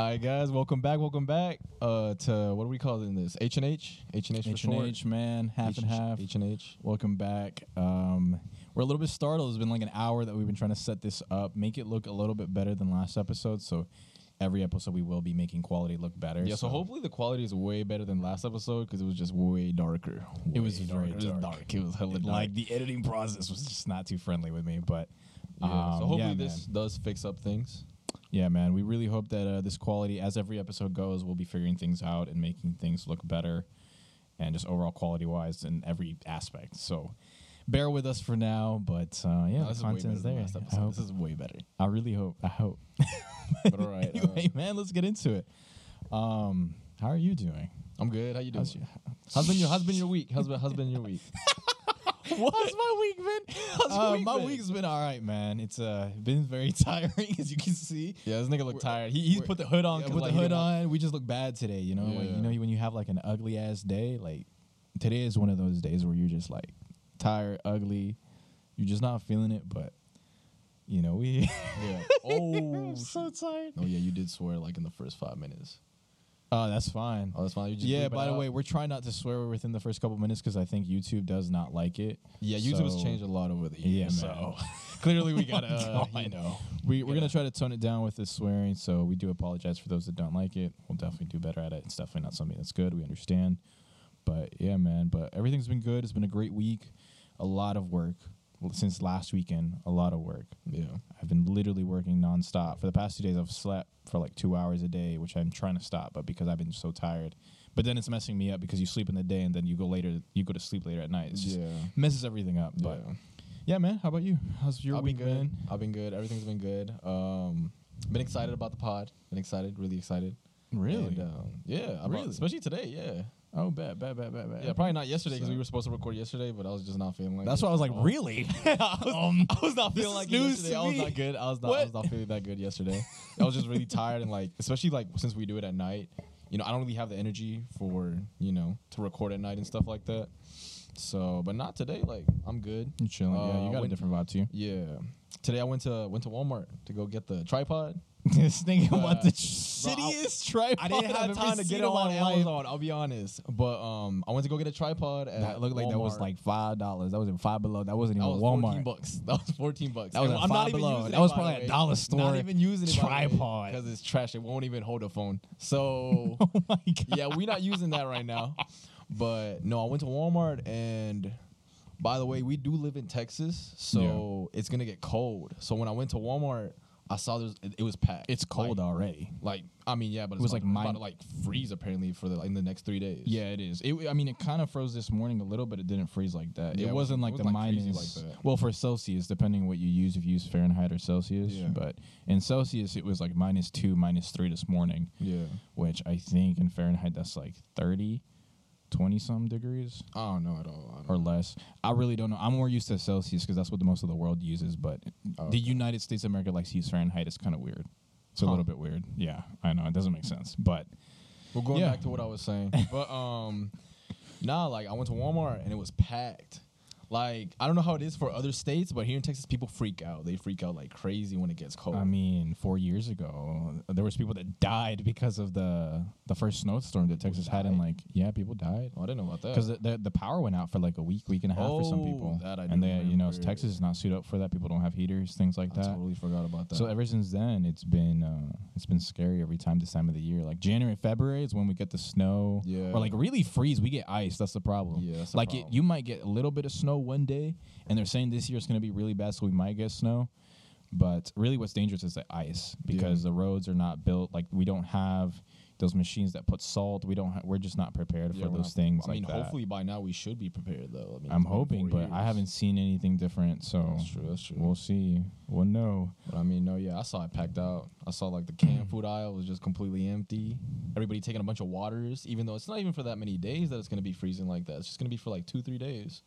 All right, guys, welcome back. Welcome back uh, to what are we calling this? H and H, H and H for H&H, man, half and half. H and H. Welcome back. Um, we're a little bit startled. It's been like an hour that we've been trying to set this up, make it look a little bit better than last episode. So every episode we will be making quality look better. Yeah, so hopefully the quality is way better than last episode because it was just way darker. It was Way very darker. It was dark. dark. It was hella dark. like the editing process was just not too friendly with me, but yeah, so um, hopefully yeah, this does fix up things. Yeah, man. We really hope that uh, this quality, as every episode goes, we'll be figuring things out and making things look better, and just overall quality wise in every aspect. So, bear with us for now, but uh, yeah, No, the this is way content's better there. I, hope, This is way better. I really hope. I hope. But all right, uh, man, let's get into it. Um, how are you doing? I'm good. How you doing? How's your, How's been your How's been your week? How's been How's been your week? what? How's my week been? How's Uh, week my been? week's been all right, man. It's uh been very tiring, as you can see. Yeah, this nigga look We're- tired. He he's put the hood on. Yeah, 'cause, put like, the hood didn't on. We just look bad today, you know. Like you know when you have like an ugly ass day. Like today is one of those days where you're just like tired, ugly. You're just not feeling it, but you know we. Yeah. Oh. I'm so tired. Oh yeah, you did swear like in the first five minutes. Oh, that's fine. Oh, that's fine. You just Yeah. By the way, we're trying not to swear within the first couple minutes because I think YouTube does not like it. yeah, YouTube has changed a lot over the Yeah, years. man. so clearly we gotta, uh, you know, We, we're Yeah. gonna try to tone it down with the swearing, so we do apologize for those that don't like it. We'll definitely do better at it. It's definitely not something that's good. We understand, but yeah, man. But everything's been good. It's been a great week. A lot of work since last weekend. A lot of work. yeah. I've been literally working nonstop for the past two days. I've slept for like two hours a day, which I'm trying to stop, but because I've been so tired. But then it's messing me up because you sleep in the day and then you go later. You go to sleep later at night. It's just yeah. messes everything up. But yeah, man. How about you? How's your I've week been good. been? I've been good. Everything's been good. Um, been excited about the pod. Been excited. Really excited. Really? And, um, yeah. Really? Especially today. Yeah. Oh, bad, bad, bad, bad, bad. Yeah. Probably not yesterday because So- we were supposed to record yesterday, but I was just not feeling like. That's it. why I was like, Oh. really? I, was, Um, I was not feeling like yesterday. I was not good. I was not. I was not feeling that good yesterday. I was just really tired and like, especially like since we do it at night. You know, I don't really have the energy for you know to record at night and stuff like that. So, but not today. Like, I'm good. You're chilling? yeah, Uh, you got when- a different vibe to you. Yeah. Today I went to went to Walmart to go get the tripod. this nigga Uh, want bro, I- shittiest tripod. I didn't I've time to get it on. Amazon. I'll be honest, but um, I went to go get a tripod. At That looked like that was like five dollars. That was in five below. That wasn't that even was Walmart. bucks. That was fourteen bucks. That was I'm Five not even Below. using That was probably a dollar store Not even using it tripod. because it's trash. It won't even hold a phone. So Oh my god. yeah, we're not using that right now. But no, I went to Walmart and. By the way, we do live in Texas, so it's gonna get cold. So when I went to Walmart, I saw there's it, it was packed. It's cold Like, already. Like I mean, yeah, but it's was like it's about to like freeze apparently for the like, in the next three days. Yeah, it is. It, I mean, it kind of froze this morning a little, but it didn't freeze like that. Yeah, it it wasn't like it the like, minus. like that. well, for Celsius, depending what you use, if you use Fahrenheit or Celsius. Yeah. But in Celsius, it was like minus two, minus three this morning, yeah. which I think in Fahrenheit that's like 30, 20 some degrees I don't know at all. Or know. less. I really don't know. I'm more used to Celsius because that's what the most of the world uses. But Oh, the. United States of America likes to use Fahrenheit. It's kind of weird. It's a Huh. little bit weird. Yeah, I know it doesn't make sense, but Well, going Yeah. back to what I was saying, but um, nah, like I went to Walmart and it was packed. Like I don't know how it is for other states, but here in Texas, people freak out. They freak out like crazy when it gets cold. I mean, four years ago, there was people that died because of the the first snowstorm that Texas had, and like, yeah, people died oh, I didn't know about that. because the, the the power went out for like a week, week and a half for some Oh, people, that I and they, you know. Texas is not suited up for that. People don't have heaters, things like I that. totally forgot about that. So ever since then, it's been uh, it's been scary every time this time of the year. Like January, February is when we get the snow, Yeah. or like really freeze. We get ice. That's the problem. Yeah, that's like it, you might get a little bit of snow one day, and they're saying this year it's going to be really bad, so we might get snow. But really, what's dangerous is the ice because the roads are not built. Like we don't have those machines that put salt. We don't. Ha- we're just not prepared Yeah, for those not- things. I mean, like hopefully by now we should be prepared though. I mean, I'm hoping, but I haven't seen anything different. So That's true. That's true. we'll see. We'll know. But I mean, no, yeah, I saw it packed out. I saw like the canned food aisle was just completely empty. Everybody taking a bunch of waters, even though it's not even for that many days that it's gonna be freezing like that. It's just gonna be for like two, three days.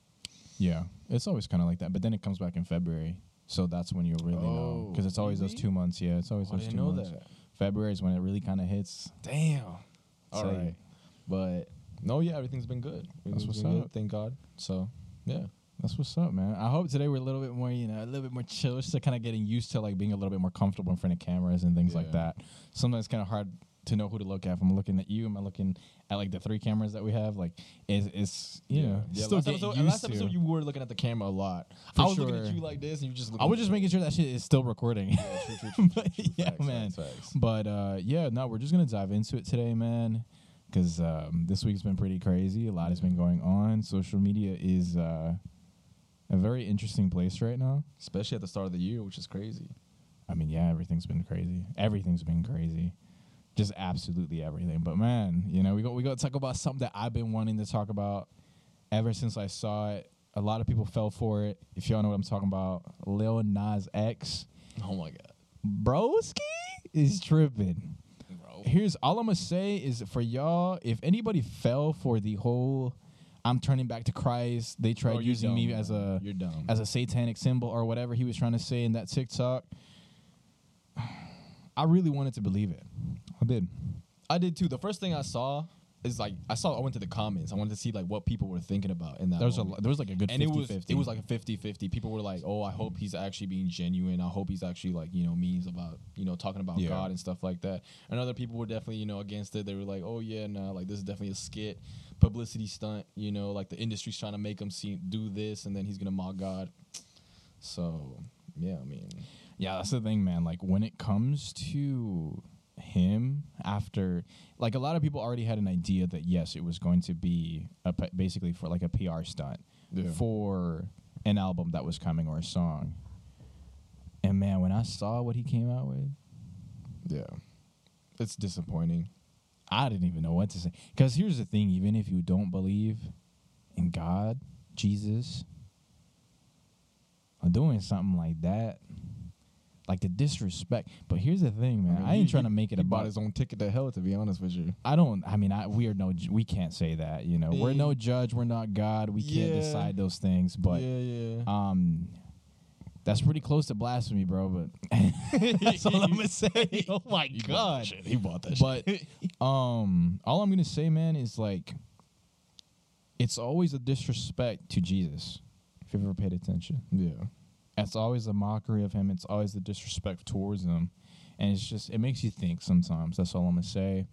Yeah, it's always kind of like that. But then it comes back in February, so that's when you'll really know Oh, because it's always those two months. Yeah, it's always Oh, I those didn't two know months. that. February is when it really kind of hits. Damn. All right. But no, yeah, everything's been good. Everything's what's been up. Thank God. So yeah. That's what's up, man. I hope today we're a little bit more, you know, a little bit more chill, just to kind of getting used to like being a little bit more comfortable in front of cameras and things like Yeah. that. Sometimes it's kind of hard to know who to look at. If I'm looking at you, am I looking at like the three cameras that we have? Like, it's, it's you know, yeah. still last getting episode, last episode you were looking at the camera a lot. For I was looking at you like this, and you just. I was just making sure that shit is still recording. Yeah, true, true, true, But yeah, Facts, man. facts. But uh, yeah, no, we're just gonna dive into it today, man. Because um, this week's been pretty crazy. A lot has been going on. Social media is uh, a very interesting place right now. Especially at the start of the year, which is crazy. I mean, yeah, everything's been crazy. Everything's been crazy. Just absolutely everything. But man, you know, we got we got to talk about something that I've been wanting to talk about ever since I saw it. A lot of people fell for it. If y'all know what I'm talking about, Lil Nas X, Oh my god, broski is tripping. bro. Here's all I'm gonna say is for y'all, if anybody fell for the whole I'm turning back to Christ, they tried Bro, using me dumb, as a You're dumb. as a satanic symbol or whatever he was trying to say in that TikTok. I really wanted to believe it. I did. I did too. The first thing I saw is like I saw I went to the comments. I wanted to see like what people were thinking about in that. There was a there was like a good and 50 it was 50. it was like a 50-50. People were like, "Oh, I hope he's actually being genuine. I hope he's actually like you know means about you know talking about Yeah. God and stuff like that." And other people were definitely you know against it. They were like, "Oh yeah, no, like this is definitely a skit, publicity stunt. You know, like the industry's trying to make him see do this, and then he's gonna mock God." So yeah, I mean, Yeah, that's the thing, man. Like when it comes to him after like a lot of people already had an idea that yes, it was going to be a, p- basically for like a PR stunt Yeah. for an album that was coming or a song. And man, when I saw what he came out with, yeah, it's disappointing. I didn't even know what to say. Because here's the thing: even if you don't believe in God, Jesus, doing something like that, like the disrespect. But here's the thing, man: I, mean, ain't he- trying to make it he about bought his own ticket to hell. To be honest with you, I don't. I mean, I, we are no. We can't say that. You know, we're no judge. We're not God. We can't Yeah. decide those things. But yeah, yeah. um, that's pretty close to blasphemy, bro. But that's all I'm gonna say. oh my He bought god! shit. He bought that But shit. um, all I'm gonna say, man, is like, it's always a disrespect to Jesus. If you've ever paid attention, yeah. It's always a mockery of him. It's always the disrespect towards him, and it's just it makes you think. Sometimes that's all I'm gonna say.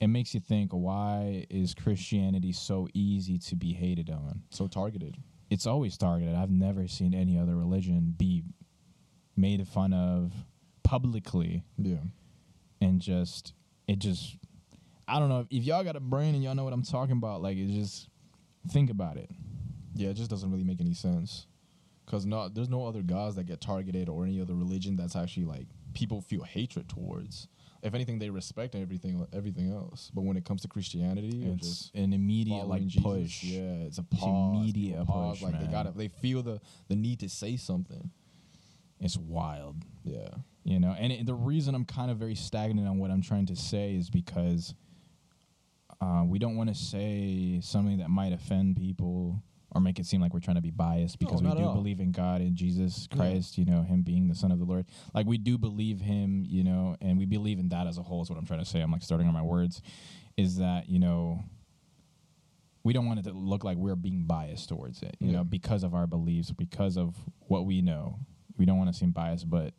It makes you think. Why is Christianity so easy to be hated on? So targeted. It's always targeted. I've never seen any other religion be made fun of publicly Yeah. and just it just I don't know if, if y'all got a brain and y'all know what I'm talking about. Like it just think about it. Yeah, it just doesn't really make any sense. Cause no, there's no other gods that get targeted or any other religion that's actually like people feel hatred towards. If anything, they respect everything, everything else. But when it comes to Christianity, It's an immediate like Jesus, push. yeah, it's a It's pause. immediate pause, push, like they got They feel the the need to say something. It's wild. Yeah, You know, and it, the reason I'm kind of very stagnant on what I'm trying to say is because uh, we don't want to say something that might offend people or make it seem like we're trying to be biased No, because we do believe in God and Jesus Yeah. Christ, you know, him being the son of the Lord. Like we do believe him, you know, and we believe in that as a whole is what I'm trying to say. I'm like starting on my words is that, you know, we don't want it to look like we're being biased towards it, you Yeah. know, because of our beliefs, because of what we know. We don't want to seem biased, but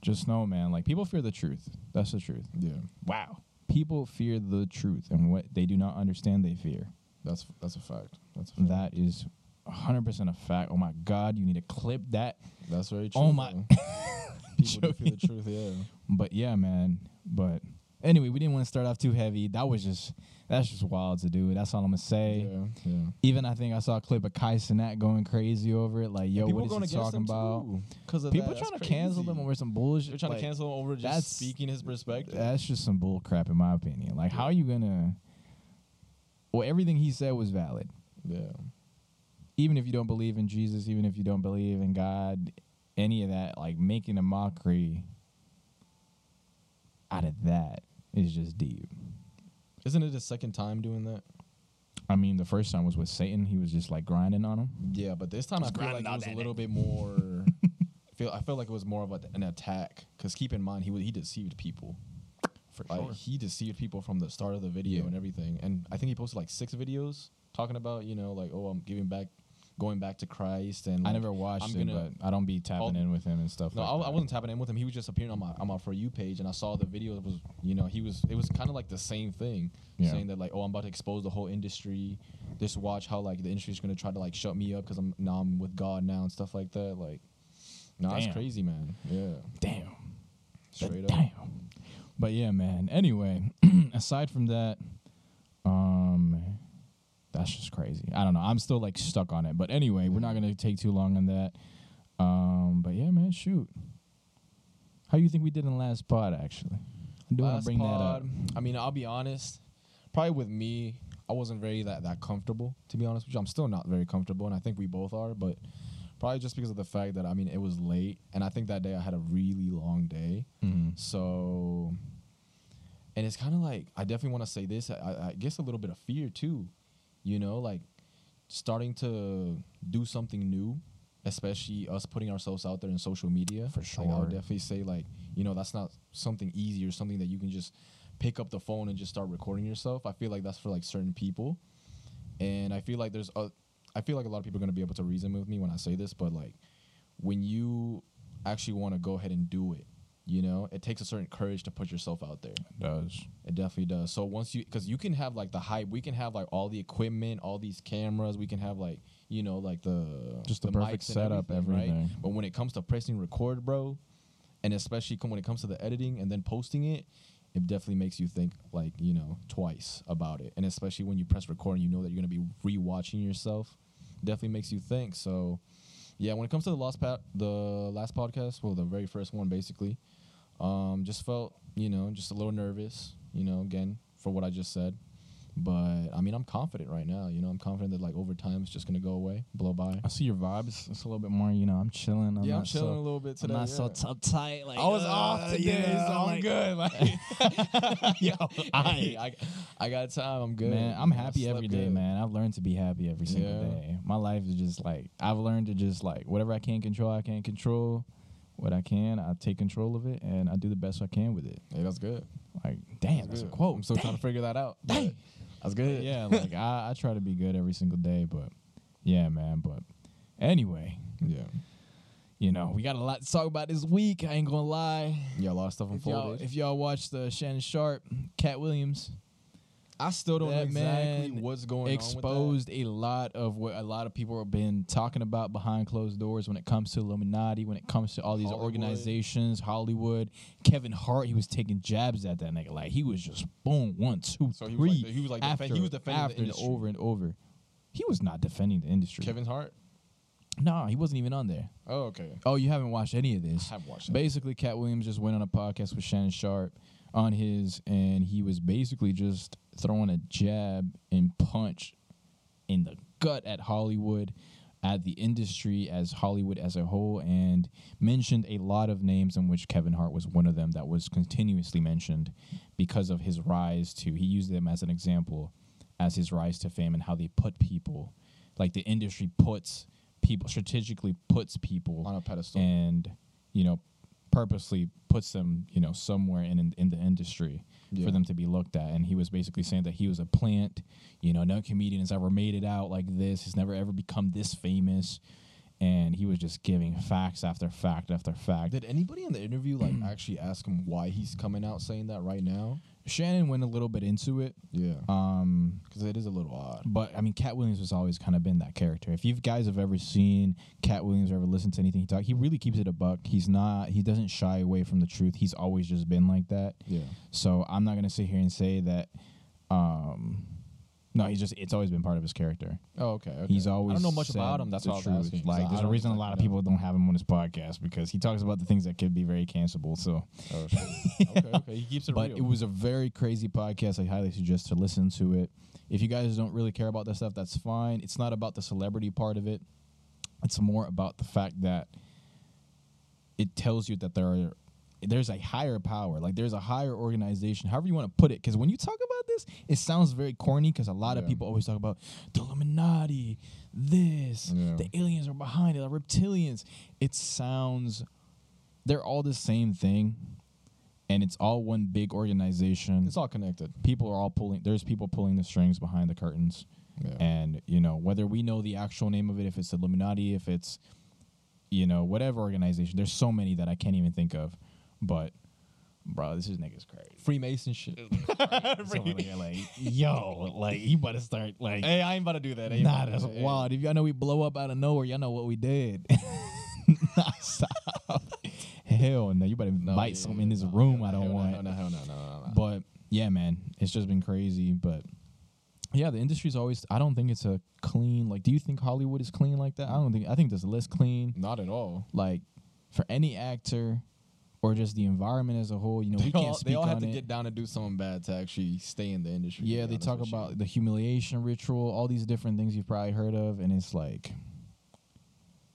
just know, man, like people fear the truth. That's the truth. yeah, Wow. People fear the truth, and what they do not understand, they fear. that's that's a fact. That's a. That is 100% a fact. Oh my God, you need to clip that. that's very oh true. Oh my- people feel the truth. Yeah, But yeah, man. But anyway, we didn't want to start off too heavy. That was just, that's just wild to do. That's all I'm going to say. yeah, yeah. Even I think I saw a clip of Kai Cenat going crazy over it. Like, yo, what is he talking about? too, 'cause of People that. trying to That's cancel him over some bullshit. They're trying like, to cancel him over just speaking his perspective. That's just some bull crap, in my opinion. Like, how are you gonna? Well, everything he said was valid. Yeah, Even if you don't believe in Jesus, even if you don't believe in God, any of that, like making a mockery out of that is just deep. isn't it his second time doing that? I mean, the first time was with Satan. He was just like grinding on him. Yeah, but this time I feel like it was a that little bit more. feel I felt like it was more of a, an attack because keep in mind he was, he deceived people. For Like he deceived people from the start of the video Yeah. and everything. And I think he posted like six videos talking about you know like oh I'm giving back going back to Christ and I never watched I'm it, gonna- but I don't be tapping all- in with him and stuff. No, like I. I wasn't tapping in with him. He was just appearing on my on my for you page, and I saw the video. It was you know he was it was kind of like the same thing, Yeah. saying that like oh I'm about to expose the whole industry. Just watch how like the industry's gonna try to like shut me up because I'm now I'm with God now and stuff like that. Like, no, that's crazy, man. Yeah, Damn. straight up. Damn. But yeah, man. Anyway, aside from that, um, that's just crazy. I don't know. I'm still like stuck on it. But anyway, we're not gonna take too long on that. Um, but yeah, man. Shoot. How do you think we did in the last pod? Actually, I do want to Last bring that up. I mean, I'll be honest. Probably with me, I wasn't very that that comfortable. To be honest with you, I'm still not very comfortable, and I think we both are. But probably just because of the fact that I mean, it was late, and I think that day I had a really long day. Mhm. So, and it's kind of like I definitely want to say this. I, I guess a little bit of fear too, you know, like starting to do something new, especially us putting ourselves out there in social media. For Like, I would definitely say like you know that's not something easy or something that you can just pick up the phone and just start recording yourself. I feel like that's for like certain people, and I feel like there's a, I feel like a lot of people are gonna be able to reason with me when I say this, but like when you actually want to go ahead and do it, you know, it takes a certain courage to put yourself out there. It does. It definitely does. So once you, because you can have like the hype, we can have like all the equipment, all these cameras, we can have like you know like the Just the perfect mics setup, everything. right? But when it comes to pressing record, bro, and especially when it comes to the editing and then posting it, it definitely makes you think like you know twice about it. And especially when you press record and you know that you're gonna be rewatching yourself, definitely makes you think. So yeah, when it comes to the last pa- the last podcast, well, the very first one basically, um, just felt you know just a little nervous, you know, again for what I just said. But I mean, I'm confident right now. You know, I'm confident that like over time it's just gonna go away, blow by. I see your vibes. It's a little bit more. You know, I'm chilling. I'm yeah, I'm chilling so, a little bit today. I'm not so yeah. uptight. Like I was uh, off today, yeah, so I'm like- good. Like, yo, I, I, I got time. I'm good. Man, I'm happy every day, good. man. I've learned to be happy every single Yeah. day. My life is just like I've learned to just like whatever I can't control, I can't control. What I can, I take control of it, and I do the best I can with it. Hey, that's good. Like, damn, that's, a quote. I'm still trying to figure that out. Dang. That's good. yeah, like I, I try to be good every single day, but yeah, man. But anyway, Yeah. you know, we got a lot to talk about this week. I ain't gonna lie. Yeah, a lot of stuff If y'all, unfolded. if y'all watched the Shannon Sharpe, Katt Williams, I still don't know exactly man what's going on. exposed a lot of what a lot of people have been talking about behind closed doors when it comes to Illuminati, when it comes to all these Hollywood. organizations, Hollywood. Kevin Hart, he was taking jabs at that nigga. Like he was just boom, one, two, So he was like- he was like defen- after, he was defending the after industry. over and over. He was not defending the industry. Kevin Hart. no, he wasn't even on there. Oh, okay. Oh, you haven't watched any of this? I have watched it. Basically, Katt Williams just went on a podcast with Shannon Sharpe on his, and he was basically just throwing a jab and punch in the gut at Hollywood, at the industry as Hollywood as a whole, and mentioned a lot of names, in which Kevin Hart was one of them that was continuously mentioned because of his rise to. He used them as an example, as his rise to fame and how they put people, like the industry puts people strategically puts people On a pedestal. and you know purposely puts them you know somewhere in in, in the industry Yeah. for them to be looked at and he was basically saying that he was a plant you know no comedian has ever made it out like this he's never ever become this famous and he was just giving facts after fact after fact Did anybody in the interview like actually ask him why he's coming out saying that right now? Shannon went a little bit into it Yeah. um Because it is a little odd. But I mean, Katt Williams has always kind of been that character. If you guys have ever seen Katt Williams or ever listened to anything he talk, he really keeps it a buck. He's not. He doesn't shy away from the truth. He's always just been like that. Yeah. So I'm not gonna sit here and say that. Um, no, he's just. It's always been part of his character. Oh, okay. okay. He's always. I don't know much about him. That's the why I was truth. asking. Like, I there's a don't reason a lot of know. people don't have him on his podcast because he talks about the things that could be very cancelable. So. Oh, okay. Okay. He keeps it but real. it was a very crazy podcast. I highly suggest to listen to it. If you guys don't really care about that stuff, that's fine. It's not about the celebrity part of it. It's more about the fact that it tells you that there are there's a higher power, like there's a higher organization, however you want to put it. Because when you talk about this, it sounds very corny. Because a lot of people always talk about the Illuminati, this, Yeah. the aliens are behind it, the reptilians. It sounds they're all the same thing, and it's all one big organization. It's all connected. people are all pulling. There's people pulling the strings behind the curtains, Yeah. And you know whether we know the actual name of it, if it's Illuminati, if it's you know whatever organization. There's so many that I can't even think of, but. Bro, this is niggas crazy. Freemason shit. Someone like, like, yo, like you better start like hey, I ain't about to do that. Ain't Nah, that's that. Hey. wild. If y'all know we blow up out of nowhere, y'all know what we did. nah, stop. Hell no, you better No, bite yeah, something yeah, in this no, room. hell I don't want. No, no, hell no, no, no, no. But yeah, man, it's just been crazy. But yeah, the industry's always. I don't think it's a clean. Like, do you think Hollywood is clean like that? I don't think. I think there's less clean. not at all. Like for any actor. Or just the environment as a whole, you know, we They all, can't speak they all have to it. get down and do something bad to actually stay in the industry. Yeah, they talk with you. about the humiliation ritual, all these different things you've probably heard of, and it's like,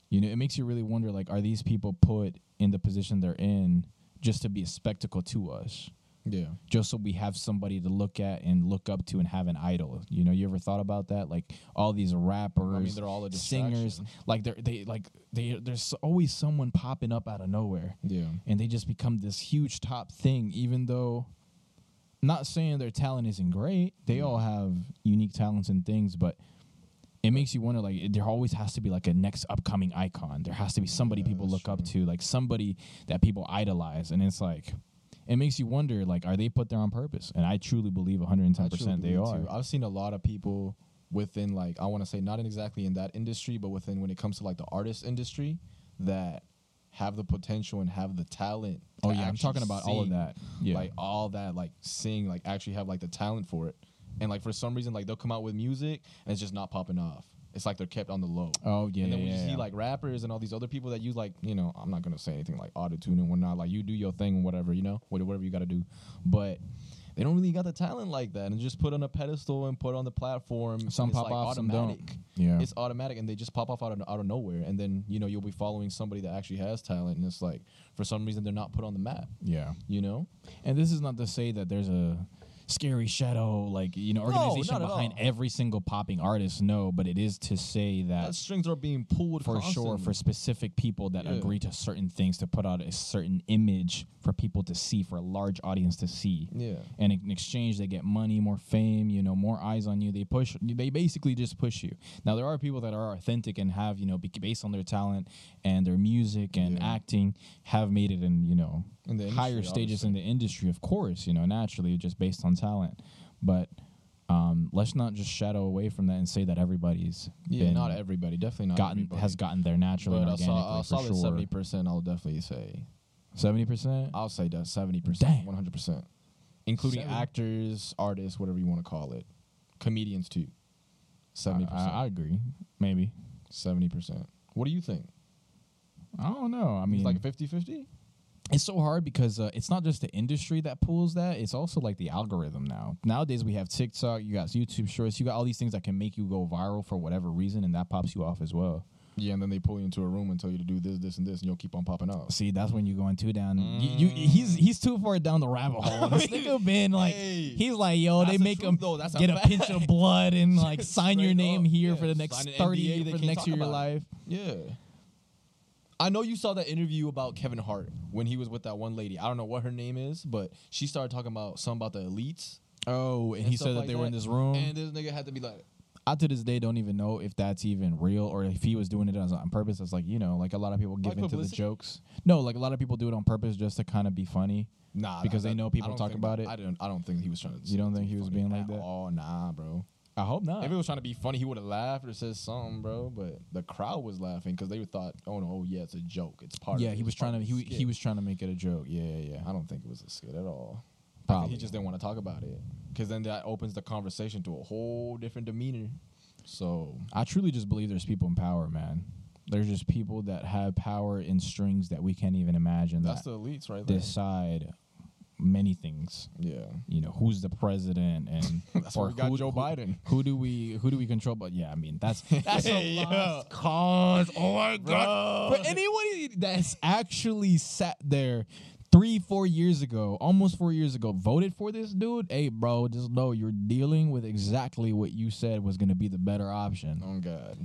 you know, it makes you really wonder, like, are these people put in the position they're in just to be a spectacle to us, Yeah. just so we have somebody to look at and look up to and have an idol? You know, you ever thought about that? Like all these rappers, I mean, they're all a singers, like they're they like they there's always someone popping up out of nowhere Yeah. and they just become this huge top thing even though not saying their talent isn't great they all have unique talents and things but it makes you wonder like there always has to be like a next upcoming icon there has to be somebody Yeah, people look up to like somebody that people idolize and it's like it makes you wonder like are they put there on purpose and i truly believe 110% I truly they believe are too. I've seen a lot of people within like I want to say not in exactly in that industry, but within when it comes to like the artist industry that have the potential and have the talent. oh yeah i'm talking about all of that yeah Like all that, like sing, like actually have like the talent for it. And like for some reason, like they'll come out with music and it's just not popping off. It's like they're kept on the low. oh yeah and then when yeah, see like rappers and all these other people that use like you know I'm not gonna say anything like auto tune and whatnot like you do your thing and whatever you know whatever you gotta do, but they don't really got the talent like that and just put on a pedestal and put on the platform. some pop like, off some don't automatic. yeah It's automatic and they just pop off out of out of nowhere and then you know you'll be following somebody that actually has talent and it's like for some reason they're not put on the map. yeah You know. And this is not to say that there's a scary shadow, like you know, organization at behind every single popping artist. No, but it is to say that That strings are being pulled for sure for specific people that Yeah. agree to certain things to put out a certain image for people to see, for a large audience to see. yeah. And in exchange, they get money, more fame, you know, more eyes on you. They push, they basically just push you. Now, there are people that are authentic and have, you know, based on their talent and their music and Yeah. acting, have made it and you know, In the higher stages obviously. in the industry, of course, you know, naturally, just based on talent. But um, let's not just shadow away from that and say that everybody's Yeah, not everybody. Definitely not gotten everybody. has gotten there naturally but and a, organically sol- a solid seventy percent. I'll definitely say. Seventy percent. I'll say that seventy percent, one hundred percent, including Seven- actors, artists, whatever you want to call it, comedians too. Seventy I, I agree. Maybe. seventy percent. What do you think? I don't know. I mean, It's like a 50-50? It's so hard because uh, it's not just the industry that pulls that; it's also like the algorithm now. Nowadays, we have TikTok, you got YouTube Shorts, you got all these things that can make you go viral for whatever reason, and that pops you off as well. Yeah, and then they pull you into a room and tell you to do this, this, and this, and you'll keep on popping up. See, that's when you're going too down. You, you, he's he's too far down the rabbit hole. This nigga been like, Hey, he's like, yo, they make him though. A get a fact. pinch of blood and like sign your name up. here Yeah, for the next thirty for the next year of your it. life. Yeah. I know you saw that interview about Kevin Hart when he was with that one lady. I don't know what her name is, but she started talking about something about the elites. Oh, and, and he said that like they were in this room. And this nigga had to be like, I to this day don't even know if that's even real or if he was doing it on purpose. It's like you know, like a lot of people give Like into the jokes. No, like a lot of people do it on purpose just to kind of be funny. nah. Because they know people talk about that- it? I don't. I don't think he was trying to. You don't think he was being like that? Oh nah, bro. I hope not. If he was trying to be funny, he would have laughed or said something, bro. But the crowd was laughing because they thought, oh no, oh yeah, it's a joke. It's part. yeah, of it. he was trying to. He he was trying to make it a joke. Yeah, yeah, yeah. I don't think it was a skit at all. Probably. he just didn't want to talk about it because then that opens the conversation to a whole different demeanor. So I truly just believe there's people in power, man. There's just people that have power in strings that we can't even imagine that's that the elites right there. decide many things. yeah, You know, who's the president and that's or we got who- Joe who- Biden. Who do we who do we control? But yeah, I mean that's that's a yeah. lost cause. Oh my god! For anybody that's actually sat there three, four years ago, almost four years ago, voted for this dude, hey bro, just know you're dealing with exactly what you said was gonna be the better option. Oh God.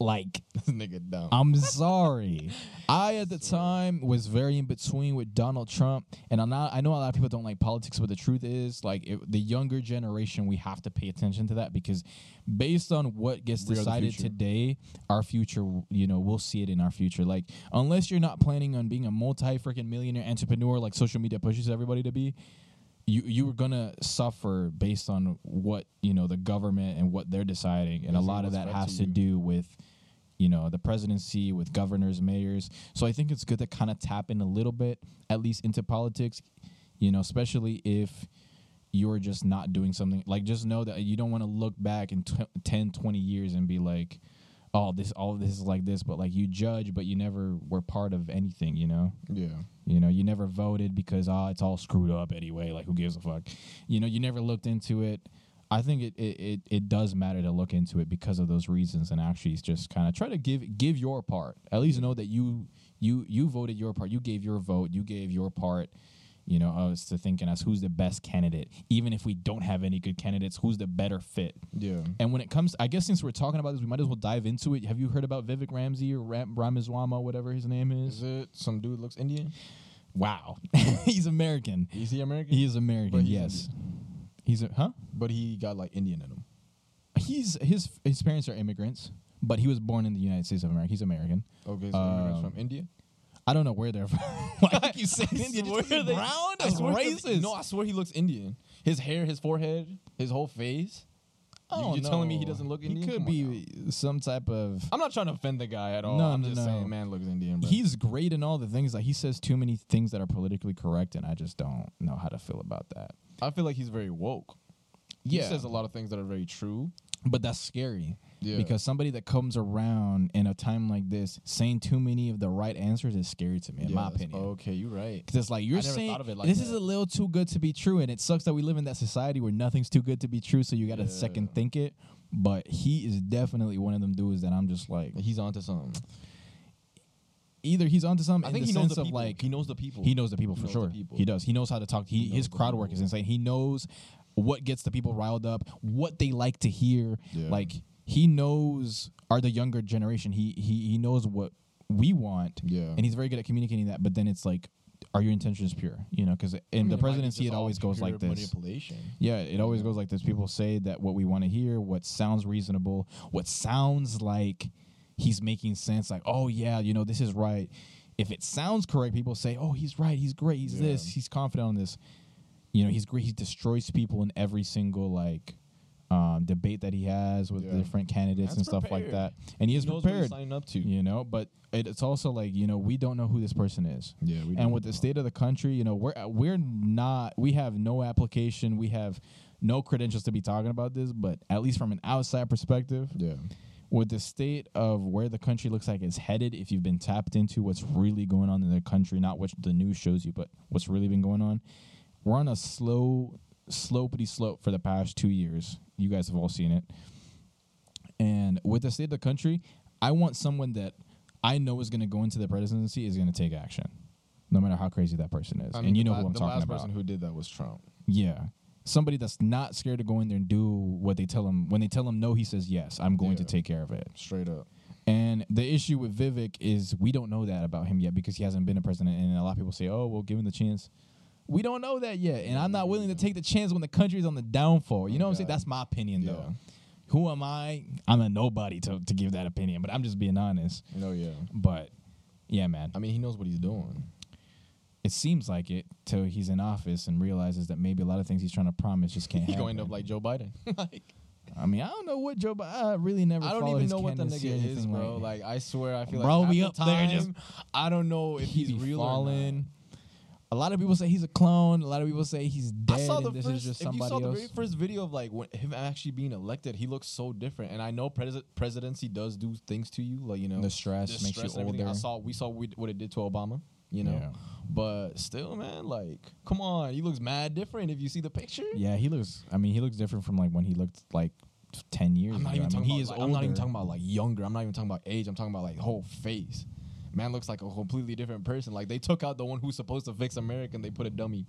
Like, this nigga dumb. I'm sorry. I at the time was very in between with Donald Trump, and I'm not. I know a lot of people don't like politics, but the truth is, like it, the younger generation, we have to pay attention to that because, based on what gets decided future. today, our future, you know, we'll see it in our future. Like unless you're not planning on being a multi freaking millionaire entrepreneur, like social media pushes everybody to be. You you were gonna suffer based on what you know the government and what they're deciding, and a lot of that has to to do with you know the presidency with governors mayors. So i think it's good to kind of tap in a little bit at least into politics you know especially if you're just not doing something. Like just know that you don't want to look back in tw 10 20 years and be like oh this all this is like this but like you judge but you never were part of anything you know yeah. you know, you never voted because ah, it's all screwed up anyway. Like, who gives a fuck? You know, you never looked into it. I think it it, it, it does matter to look into it because of those reasons and actually just kind of try to give give your part. At least know that you you you voted your part. You gave your vote. You gave your part. You know, as to thinking as who's the best candidate. Even if we don't have any good candidates, who's the better fit? Yeah. And when it comes, I guess since we're talking about this, we might as well dive into it. Have you heard about Vivek Ramsey or Ram- Ramaswamy, whatever his name is? Is it some dude looks Indian? Wow, he's American. Is he American? He is American. He's yes, he's a huh. but he got like Indian in him. He's his his parents are immigrants, but he was born in the United States of America. He's American. Okay, so immigrants Um, from India. I don't know where they're from. Why you say Indian? 'cause he's they- brown? That's racist. No, I swear he looks Indian. His hair, his forehead, his whole face. You- don't you're telling me he doesn't look Indian? He could Come on be some type of. I'm not trying to offend the guy at all. No, I'm no, just no. saying, man looks Indian. Bro. He's great in all the things. Like he says too many things that are politically correct, and I just don't know how to feel about that. I feel like he's very woke. Yeah. He says a lot of things that are very true. But that's scary. Yeah. Because somebody that comes around in a time like this saying too many of the right answers is scary to me, in my opinion. Okay, you're right. Because it's like you're saying like this that. is a little too good to be true, and it sucks that we live in that society where nothing's too good to be true. So you got to Yeah. second think it. But he is definitely one of them dudes that I'm just like, He's onto something. either he's onto something I in think the he knows sense the of people. like he knows the people. he knows the people He for sure. people. He does. He knows how to talk. He, He his crowd work is insane. He knows what gets the people riled up, what they like to hear. Yeah. Like he knows are the younger generation. He he he knows what we want. Yeah. and he's very good at communicating that. But then it's like, are your intentions pure? You know, because in I mean, the it presidency, it always goes like this. Manipulation. Yeah, it always goes like this. People say that what we want to hear, what sounds reasonable, what sounds like he's making sense, like, oh yeah, you know, this is right. If it sounds correct, people say, oh, he's right, he's great, he's Yeah. this, he's confident on this. You know, he's great. He destroys people in every single like um, debate that he has with Yeah. different candidates That's and stuff like that. And he is knows what he's prepared, signing up to. you know. But it, it's also like you know we don't know who this person is Yeah, we and with the state of the country, you know, we're we're not we have no application, we have no credentials to be talking about this, but at least from an outside perspective, Yeah. with the state of where the country looks like it's headed, if you've been tapped into what's really going on in the country, not what the news shows you, but what's really been going on, we're on a slow slopety slope for the past two years. You guys have all seen it. And with the state of the country, I want someone that I know is going to go into the presidency is going to take action, no matter how crazy that person is. I and you know la- who I'm talking about. the last person who did that was Trump. yeah, somebody that's not scared to go in there and do what they tell him. When they tell him no, he says yes. I'm going to take care of it. Straight up. And the issue with Vivek is we don't know that about him yet because he hasn't been a president. And a lot of people say, "Oh, well, give him the chance." We don't know that yet, and I'm not willing to mm. take the chance when the country's on the downfall. You know what I'm saying? That's my opinion, Yeah. though. Who am I? I'm a nobody to to give that opinion, but I'm just being honest. No, yeah. But yeah, man, I mean, he knows what he's doing. it seems like it till he's in office and realizes that maybe a lot of things he's trying to promise just can't. Happen. He's going to end up like Joe Biden. like, I mean, I don't know what Joe. But I really never. I don't even know what the nigga is, bro. Like, Like, I swear, I feel Bro, like be we up the there time, just- I don't know if he he's real falling. A lot of people say he's a clone. A lot of people say he's dead. I saw the this first. is just somebody if you saw the very first video of like him actually being elected, he looks so different. And I know pres- presidency does do things to you, like you know, the stress the makes stress you older. I saw we saw we- what it did to Obama, you know. Yeah. But still, man, like, come on, he looks mad different. If you see the picture, Yeah, he looks. I mean, he looks different from like when he looked like ten years I'm not ago. even I mean, talking he about. is like, I'm not even talking about like younger. I'm not even talking about age. I'm talking about like whole face. Man looks like a completely different person. Like they took out the one who's supposed to fix America and they put a dummy.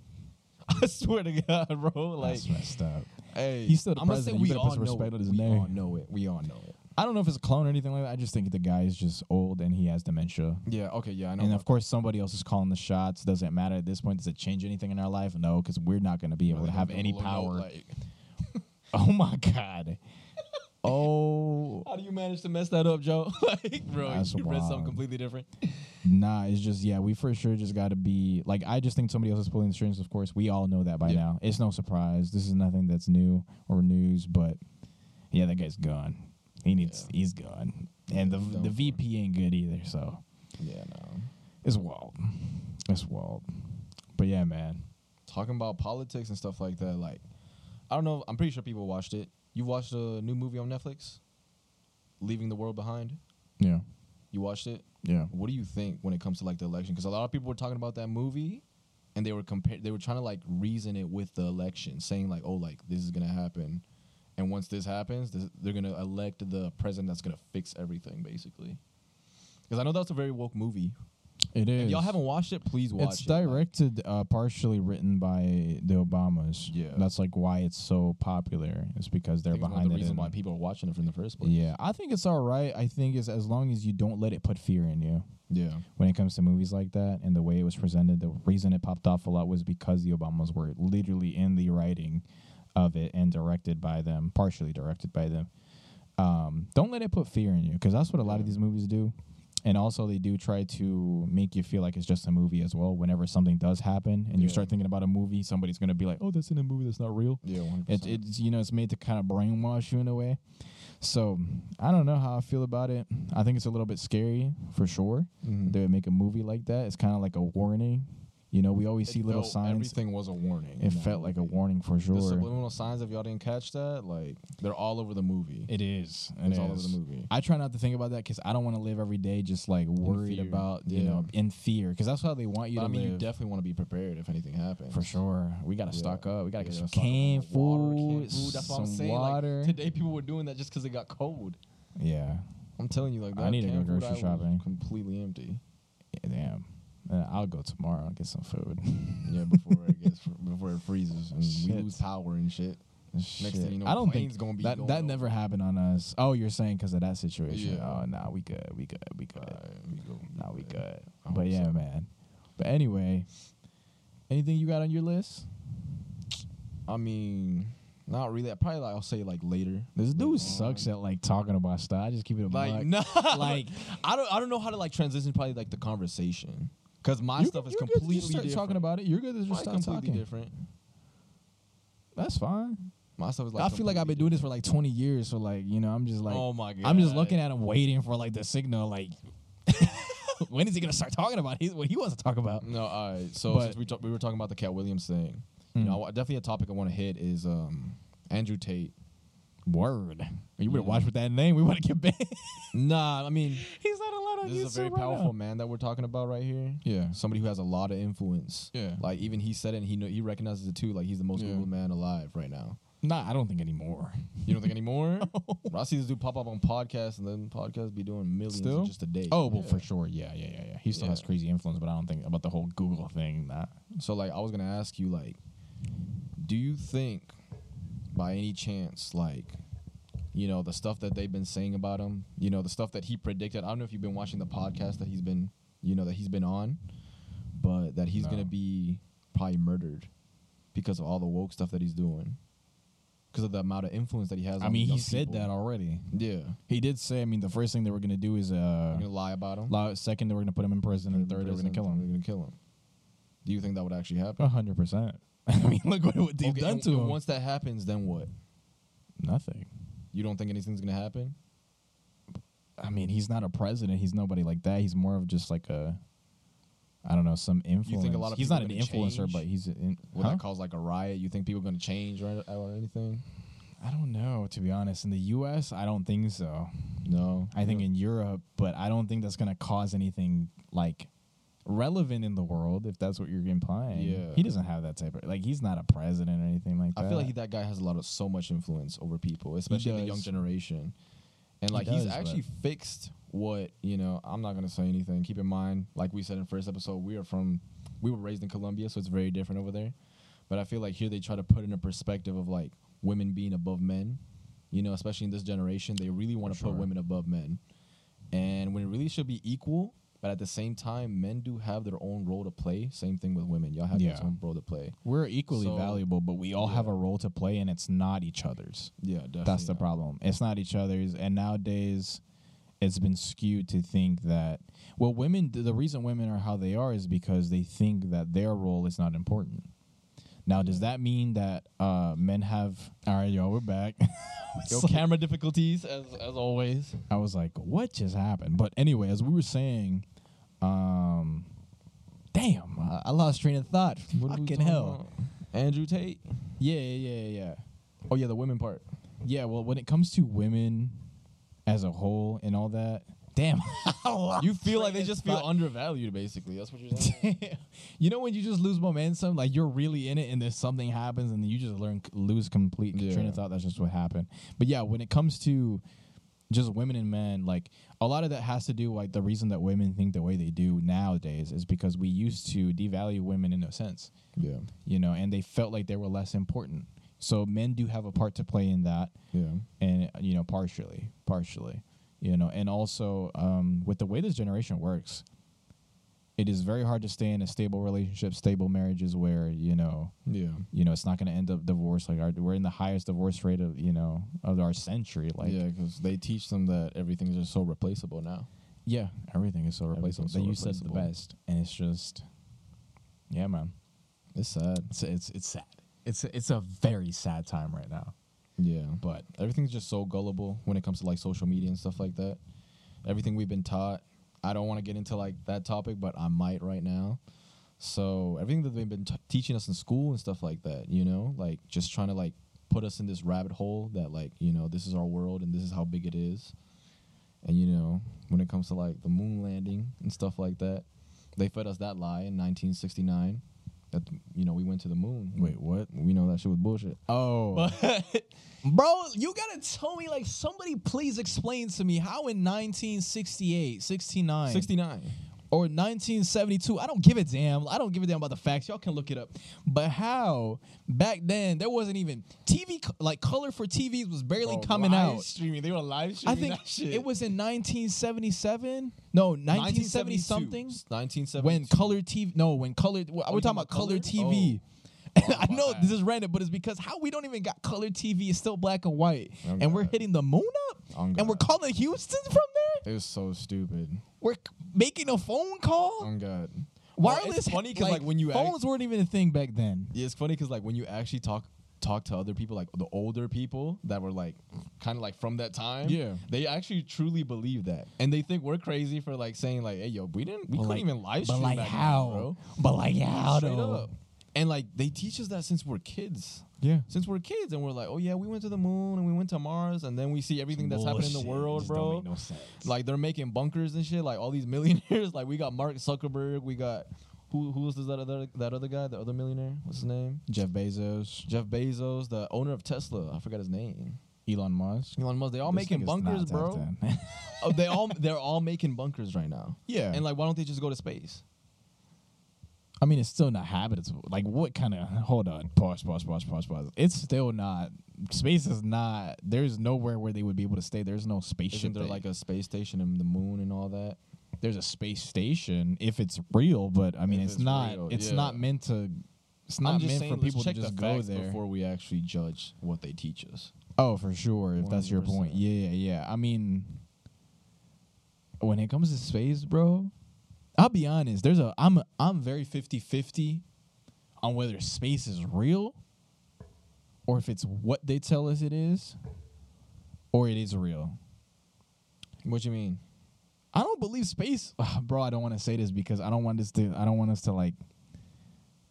I swear to God, bro. Like, That's messed up. hey, He's still the say president. You we put all some know respect it. on his we name. all know it. We all know it. I don't know if it's a clone or anything like that. I just think the guy is just old and he has dementia. Yeah. Okay. Yeah. I know. And of course, somebody else is calling the shots. Doesn't matter at this point. Does it change anything in our life? No, because we're not going to be able to have any power. like- oh my god. Oh How do you manage to mess that up, Joe? like, bro, That's you read something completely different. nah, it's just yeah. We for sure just got to be like. I just think somebody else is pulling the strings. Of course, we all know that by Yeah. now. It's no surprise. This is nothing that's new or news. But yeah, that guy's gone. He needs. He's gone. And the the. VP ain't good either. So Yeah. No. it's wild. It's wild. But yeah, man. Talking about politics and stuff like that. Like, I don't know. I'm pretty sure people watched it. You watched a new movie on Netflix, Leaving the World Behind. Yeah. You watched it. Yeah. What do you think when it comes to like the election? Because a lot of people were talking about that movie, and they were compare. They were trying to like reason it with the election, saying like, "Oh, like this is gonna happen, and once this happens, this, they're gonna elect the president that's gonna fix everything, basically." Because I know that's a very woke movie. It is. If y'all haven't watched it, please watch it's it. Directed, uh, partially written by the Obamas. Yeah. that's like why it's so popular. It's because they're think it's behind the it. reason why people are watching it from the first place. yeah, I think it's all right. I think it's as long as you don't let it put fear in you yeah, when it comes to movies like that and the way it was presented. The reason it popped off a lot was because the Obamas were literally in the writing of it and directed by them, partially directed by them. Um, don't let it put fear in you because that's what a lot of these movies do. And also, they do try to make you feel like it's just a movie as well. Whenever something does happen, and you start thinking about a movie, somebody's gonna be like, "Oh, that's in a movie. That's not real." yeah, 100%. It, it's you know it's made to kind of brainwash you in a way. So I don't know how I feel about it. I think it's a little bit scary for sure. Mhm. They would make a movie like that. It's kind of like a warning. You know, we always It see little signs. Everything was a warning. It felt like a warning for sure. The subliminal signs, if y'all didn't catch that, like they're all over the movie. It is. It it's all over the movie. I try not to think about that because I don't want to live every day just like worried about you Yeah. know in fear because that's how they want you But to I mean, you live. definitely want to be prepared if anything happens. for sure. We gotta Yeah. stock up. We gotta Yeah, get some stock up on canned water, food, canned food. That's what I'm saying. water. Like, today, people were doing that just because it got cold. yeah. I'm telling you, like I need to go grocery shopping. completely empty. Yeah, Damn. Uh, I'll go tomorrow. I'll get some food. Yeah, before it gets before it freezes and we Shit. lose power and shit. Shit. thing you know, I don't plane's think gonna be that going that over. never happened on us. Oh, you're saying because of that situation? Yeah. Oh, nah, we good. We good. We good. Alright, we go. Nah, we good. I But hope yeah, so. man. But anyway, anything you got on your list? I mean, not really. I probably like I'll say like later. This Later dude sucks on. at like talking about stuff. I just keep it a like buck. no, Like- like I don't I don't know how to like transition probably like the conversation because my You- stuff is you're good to completely start different. talking about it. You're good to just Mine's start completely talking. different. That's fine. My stuff is like I feel like I've been doing this for like 20 years, so like you know, I'm just like, oh my god, I'm just looking at him, waiting for like the signal, like. when is he gonna start talking about his, what he wants to talk about? No, all right. So But- since we talk, we were talking about the Katt Williams thing, you Mm. know, definitely a topic I want to hit is um Andrew Tate. Word. You better Yeah. watch mm. with that name. We want to get banned. Nah, I mean He's not allowed on this is a very YouTube right now. powerful man that we're talking about right here. Yeah. Somebody who has a lot of influence. Yeah. Like even he said it, and he know, he recognizes it too. Like he's the most Yeah. Googled man alive right now. Nah, I don't think anymore. You don't think anymore? I see this dude pop up on podcasts, and then podcasts be doing millions Still? in just a day. Oh, well, for sure. Yeah, yeah, yeah, yeah. He still has Yeah. crazy influence, but I don't think about the whole Google thing. Nah. So like I was gonna ask you like, do you think by any chance like, you know, the stuff that they've been saying about him, you know, the stuff that he predicted. I don't know if you've been watching the podcast that he's been, you know, that he's been on, but that he's No. gonna be probably murdered because of all the woke stuff that he's doing. Because of the amount of influence that he has. I mean, he said people. that already. Yeah, He did say. I mean, the first thing they were gonna do is uh, lie about him. allow- second they were gonna put him in prison, and third they were gonna kill him. They're gonna kill him. Do you think that would actually happen? A hundred percent. I mean, look what, what they've Okay, done and- to and him. Once that happens, then what? Nothing. You don't think anything's gonna happen? I mean, he's not a president. He's nobody like that. He's more of just like a, I don't know, some influence. think a lot of he's not an influencer, change? but he's. In, huh? that cause like a riot? You think people are gonna change or, or anything? I don't know. To be honest, in the U.S., I don't think so. No. I think in Europe, but I don't think that's gonna cause anything like relevant in the world. If that's what you're implying, Yeah. he doesn't have that type of like. He's not a president or anything like that. I feel like he, that guy has a lot of so much influence over people, especially the young generation. And like he's does, but- actually fixed what you know. I'm not gonna say anything. Keep in mind, like we said in first episode, we are from, we were raised in Colombia, so it's very different over there. But I feel like here they try to put in a perspective of like women being above men, You know, especially in this generation, they really want to For put women above men, and when it really should be equal. But at the same time, men do have their own role to play. Same thing with women. Y'all have your own role to play. We're equally So- valuable, but we all have a role to play, and it's not each other's. Yeah, definitely. That's the problem. It's not each other's, and nowadays, it's been skewed to think that well, women. The reason women are how they are is because they think that their role is not important. Now, does that mean that uh, men have? All right, y'all, we're back. Yo, camera difficulties as as always. I was like, what just happened? But anyway, as we were saying, um, damn, I, I lost train of thought. What are we Fucking talking hell. about? Andrew Tate. Yeah, yeah, yeah, yeah. Oh yeah, the women part. Yeah, well, when it comes to women as a whole and all that, damn. You feel like they just feel undervalued, basically. That's what you're saying. you know when you just lose momentum, like you're really in it, and then something happens, and then you just learn lose complete train of thought. That's just what happened. But yeah, when it comes to just women and men, like a lot of that has to do like the reason that women think the way they do nowadays is because we used to devalue women in a sense, yeah, you know, and they felt like they were less important. So men do have a part to play in that yeah, and you know partially partially you know and also um, with the way this generation works it is very hard to stay in a stable relationship stable marriages where you know yeah. you know it's not going to end up divorce. Like our, we're in the highest divorce rate of you know of our century. Like yeah, because they teach them that everything's just so replaceable now. yeah everything is so replaceable. that so you said the best and it's just yeah man. It's sad. it's it's, it's sad. It's it's a very sad time right now Yeah, but everything's just so gullible when it comes to like social media and stuff like that. Everything we've been taught. I don't want to get into like that topic, but I might right now. So everything that they've been t- teaching us in school and stuff like that, you know, like just trying to like put us in this rabbit hole that like you know this is our world and this is how big it is. And you know when it comes to like the moon landing and stuff like that, they fed us that lie in 1969 that you know we went to the moon. Wait, what? We know that shit was bullshit. oh Bro, you gotta tell me, like, somebody please explain to me how in 1968, 69, 69. Or 1972, I don't give a damn. I don't give a damn about the facts. Y'all can look it up. But how back then there wasn't even TV, like, color for TVs was barely oh, coming out. Streaming. They were live I think that shit. it was in 1977. No, 1970 something. 1970. When color TV, no, when color, we're Oh, you talking about color TV. Oh. Oh, I know this is random, but it's because how we don't even got color TV. It's still black and white, Oh, and we're hitting the moon up, Oh, and we're calling Houston from. It was so stupid. We're making a phone call. Oh god. Wireless. it's funny 'cause, like, when you phones weren't even a thing back then. Yeah, it's funny because like when you actually talk talk to other people, like the older people that were like kind of like from that time. Yeah. They actually truly believe that, and they think we're crazy for like saying like, "Hey, yo, we didn't, we But, couldn't like- even live stream." But like back then, how, bro." But like how Straight though? up. And like they teach us that since we're kids. Yeah. Since we're kids, and we're like, oh yeah, we went to the moon and we went to Mars, and then we see everything that's happening in the world, bro. Like they're making bunkers and shit. Like all these millionaires. Like we got Mark Zuckerberg. We got who who was that other that other guy? The other millionaire. What's his name? Jeff Bezos, Jeff Bezos, the owner of Tesla. I forgot his name. Elon Musk. Elon Musk. They all This making bunkers, bro. oh, they all they're all making bunkers right now. yeah, And like, why don't they just go to space? I mean, it's still not habitable. Like, what kind of? Hold on. Pause. Pause. Pause. Pause. Pause. It's still not. Space is not. There's nowhere where they would be able to stay. There's no spaceship. Isn't there there. like a space station and the moon and all that? there's a space station if it's real, but I mean, it's, it's not. real, it's yeah. not meant to. It's not meant saying, for people to just the go there. before we actually judge what they teach us. Oh, for sure. If that's your point. Yeah, yeah, yeah. I mean, when it comes to space, bro, I'll be honest. There's a I'm I'm very 50-50 on whether space is real or if it's what they tell us it is or it is real. What you mean? I don't believe space, bro. I don't want to say this because I don't want this to. I don't want us to like.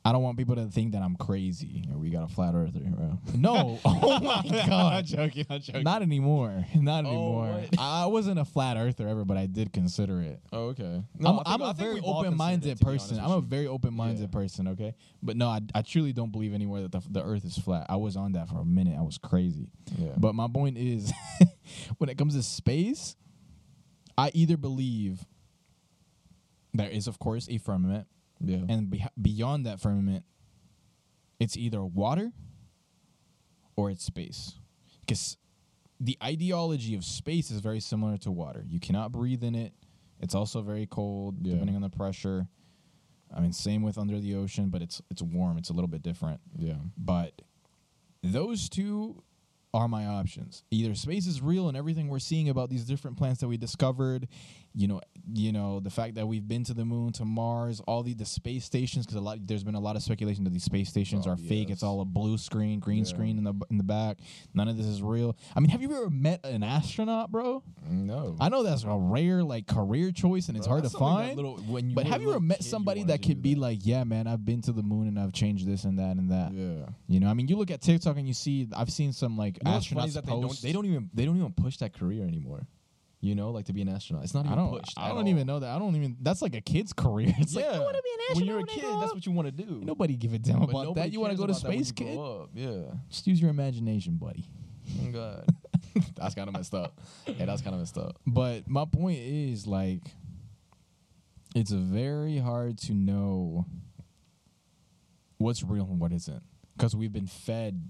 I don't want people to think that I'm crazy. Yeah, we got a flat earther, bro. No. oh my god. joking. I'm joking. Not anymore. Not Oh, anymore. what? I wasn't a flat earther ever, but I did consider it. Oh, okay. I'm, I'm a very open minded person. I'm a very very open minded Yeah. person, okay? But no, I, I truly don't believe anywhere that the, the earth is flat. I was on that for a minute. I was crazy. yeah. But my point is, when it comes to space, I either believe there is, of course, a firmament, yeah. and be- beyond that firmament, it's either water or it's space. Because the ideology of space is very similar to water. You cannot breathe in it. It's also very cold Yeah. depending on the pressure. I mean, same with under the ocean, but it's it's warm. It's a little bit different. Yeah. But those two are my options. Either space is real and everything we're seeing about these different planets that we discovered, you know, you know, the fact that we've been to the moon, to Mars, all the, the space stations because a lot there's been a lot of speculation that these space stations Oh, are fake. It's all a blue screen, green Yeah. screen in the in the back. None of this is real. I mean, have you ever met an astronaut, bro? No. I know that's a rare like career choice and it's hard to find. when but have you ever met somebody that could be that. like, yeah, man, I've been to the moon and I've changed this and that and that. Yeah. You know, I mean, you look at TikTok and you see, I've seen some like You know funny astronauts that they don't, post. they don't even they don't even push that career anymore. You know, like to be an astronaut. It's not I even don't. pushed. I at don't all. even know that. I don't even. That's like a kid's career. It's like yeah. I want to be an astronaut when you're a kid, that's what you want to do. Nobody give a damn But about nobody that. You want to cares go to about that when space, you kid? grow up. Yeah. Just use your imagination, buddy. Oh God. that's kind of messed up. Yeah, that's kind of messed up. But my point is like, it's very hard to know what's real and what isn't because we've been fed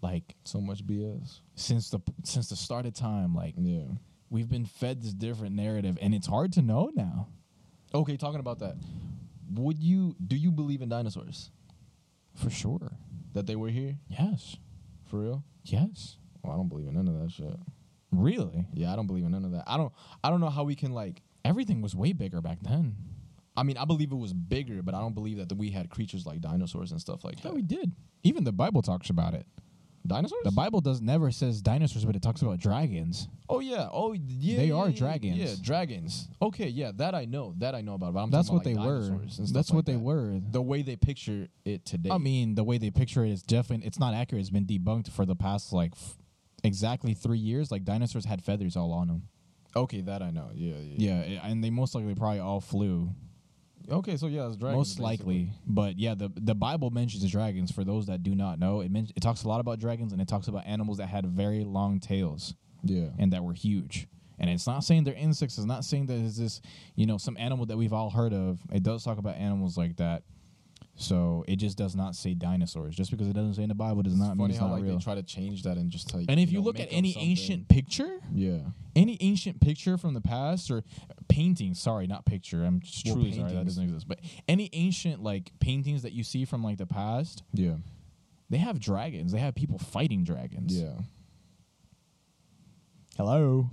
like So much BS. since the since the start of time. Like Yeah. we've been fed this different narrative, and it's hard to know now. Okay, talking about that. Would you do you believe in dinosaurs? For sure. That they were here? Yes. For real? Yes. Well, I don't believe in none of that shit. Really? Yeah, I don't believe in none of that. I don't I don't know how we can like Everything was way bigger back then. I mean, I believe it was bigger, but I don't believe that we had creatures like dinosaurs and stuff like Yeah, that. we did. Even the Bible talks about it. Dinosaurs? The Bible does never says dinosaurs, but it talks about dragons. Oh yeah. Oh yeah. They yeah, are yeah, dragons. Yeah, dragons. Okay, yeah, that I know. That I know about. But I'm That's what about, they were. That's like what they that. were. The way they picture it today. I mean, the way they picture it is definitely it's not accurate. It's been debunked for the past like f- exactly three years. Like dinosaurs had feathers all on them. okay, that I know. Yeah, yeah. Yeah, and they most likely probably all flew. Okay, so yeah, it's dragons. most likely, basically. but yeah, the the Bible mentions the dragons. For those that do not know, it men- it talks a lot about dragons and it talks about animals that had very long tails. Yeah. and that were huge. And it's not saying they're insects. It's not saying that it's this, you know, some animal that we've all heard of. It does talk about animals like that. So it just does not say dinosaurs. Just because it doesn't say in the Bible does It's not mean it's how not like real. they try to change that and just like. and if you, know, look at any ancient picture, Yeah. any ancient picture from the past or painting, sorry, not picture. I'm just Well, truly sorry that doesn't exist. But any ancient like paintings that you see from like the past, Yeah. they have dragons. They have people fighting dragons. Yeah. Hello.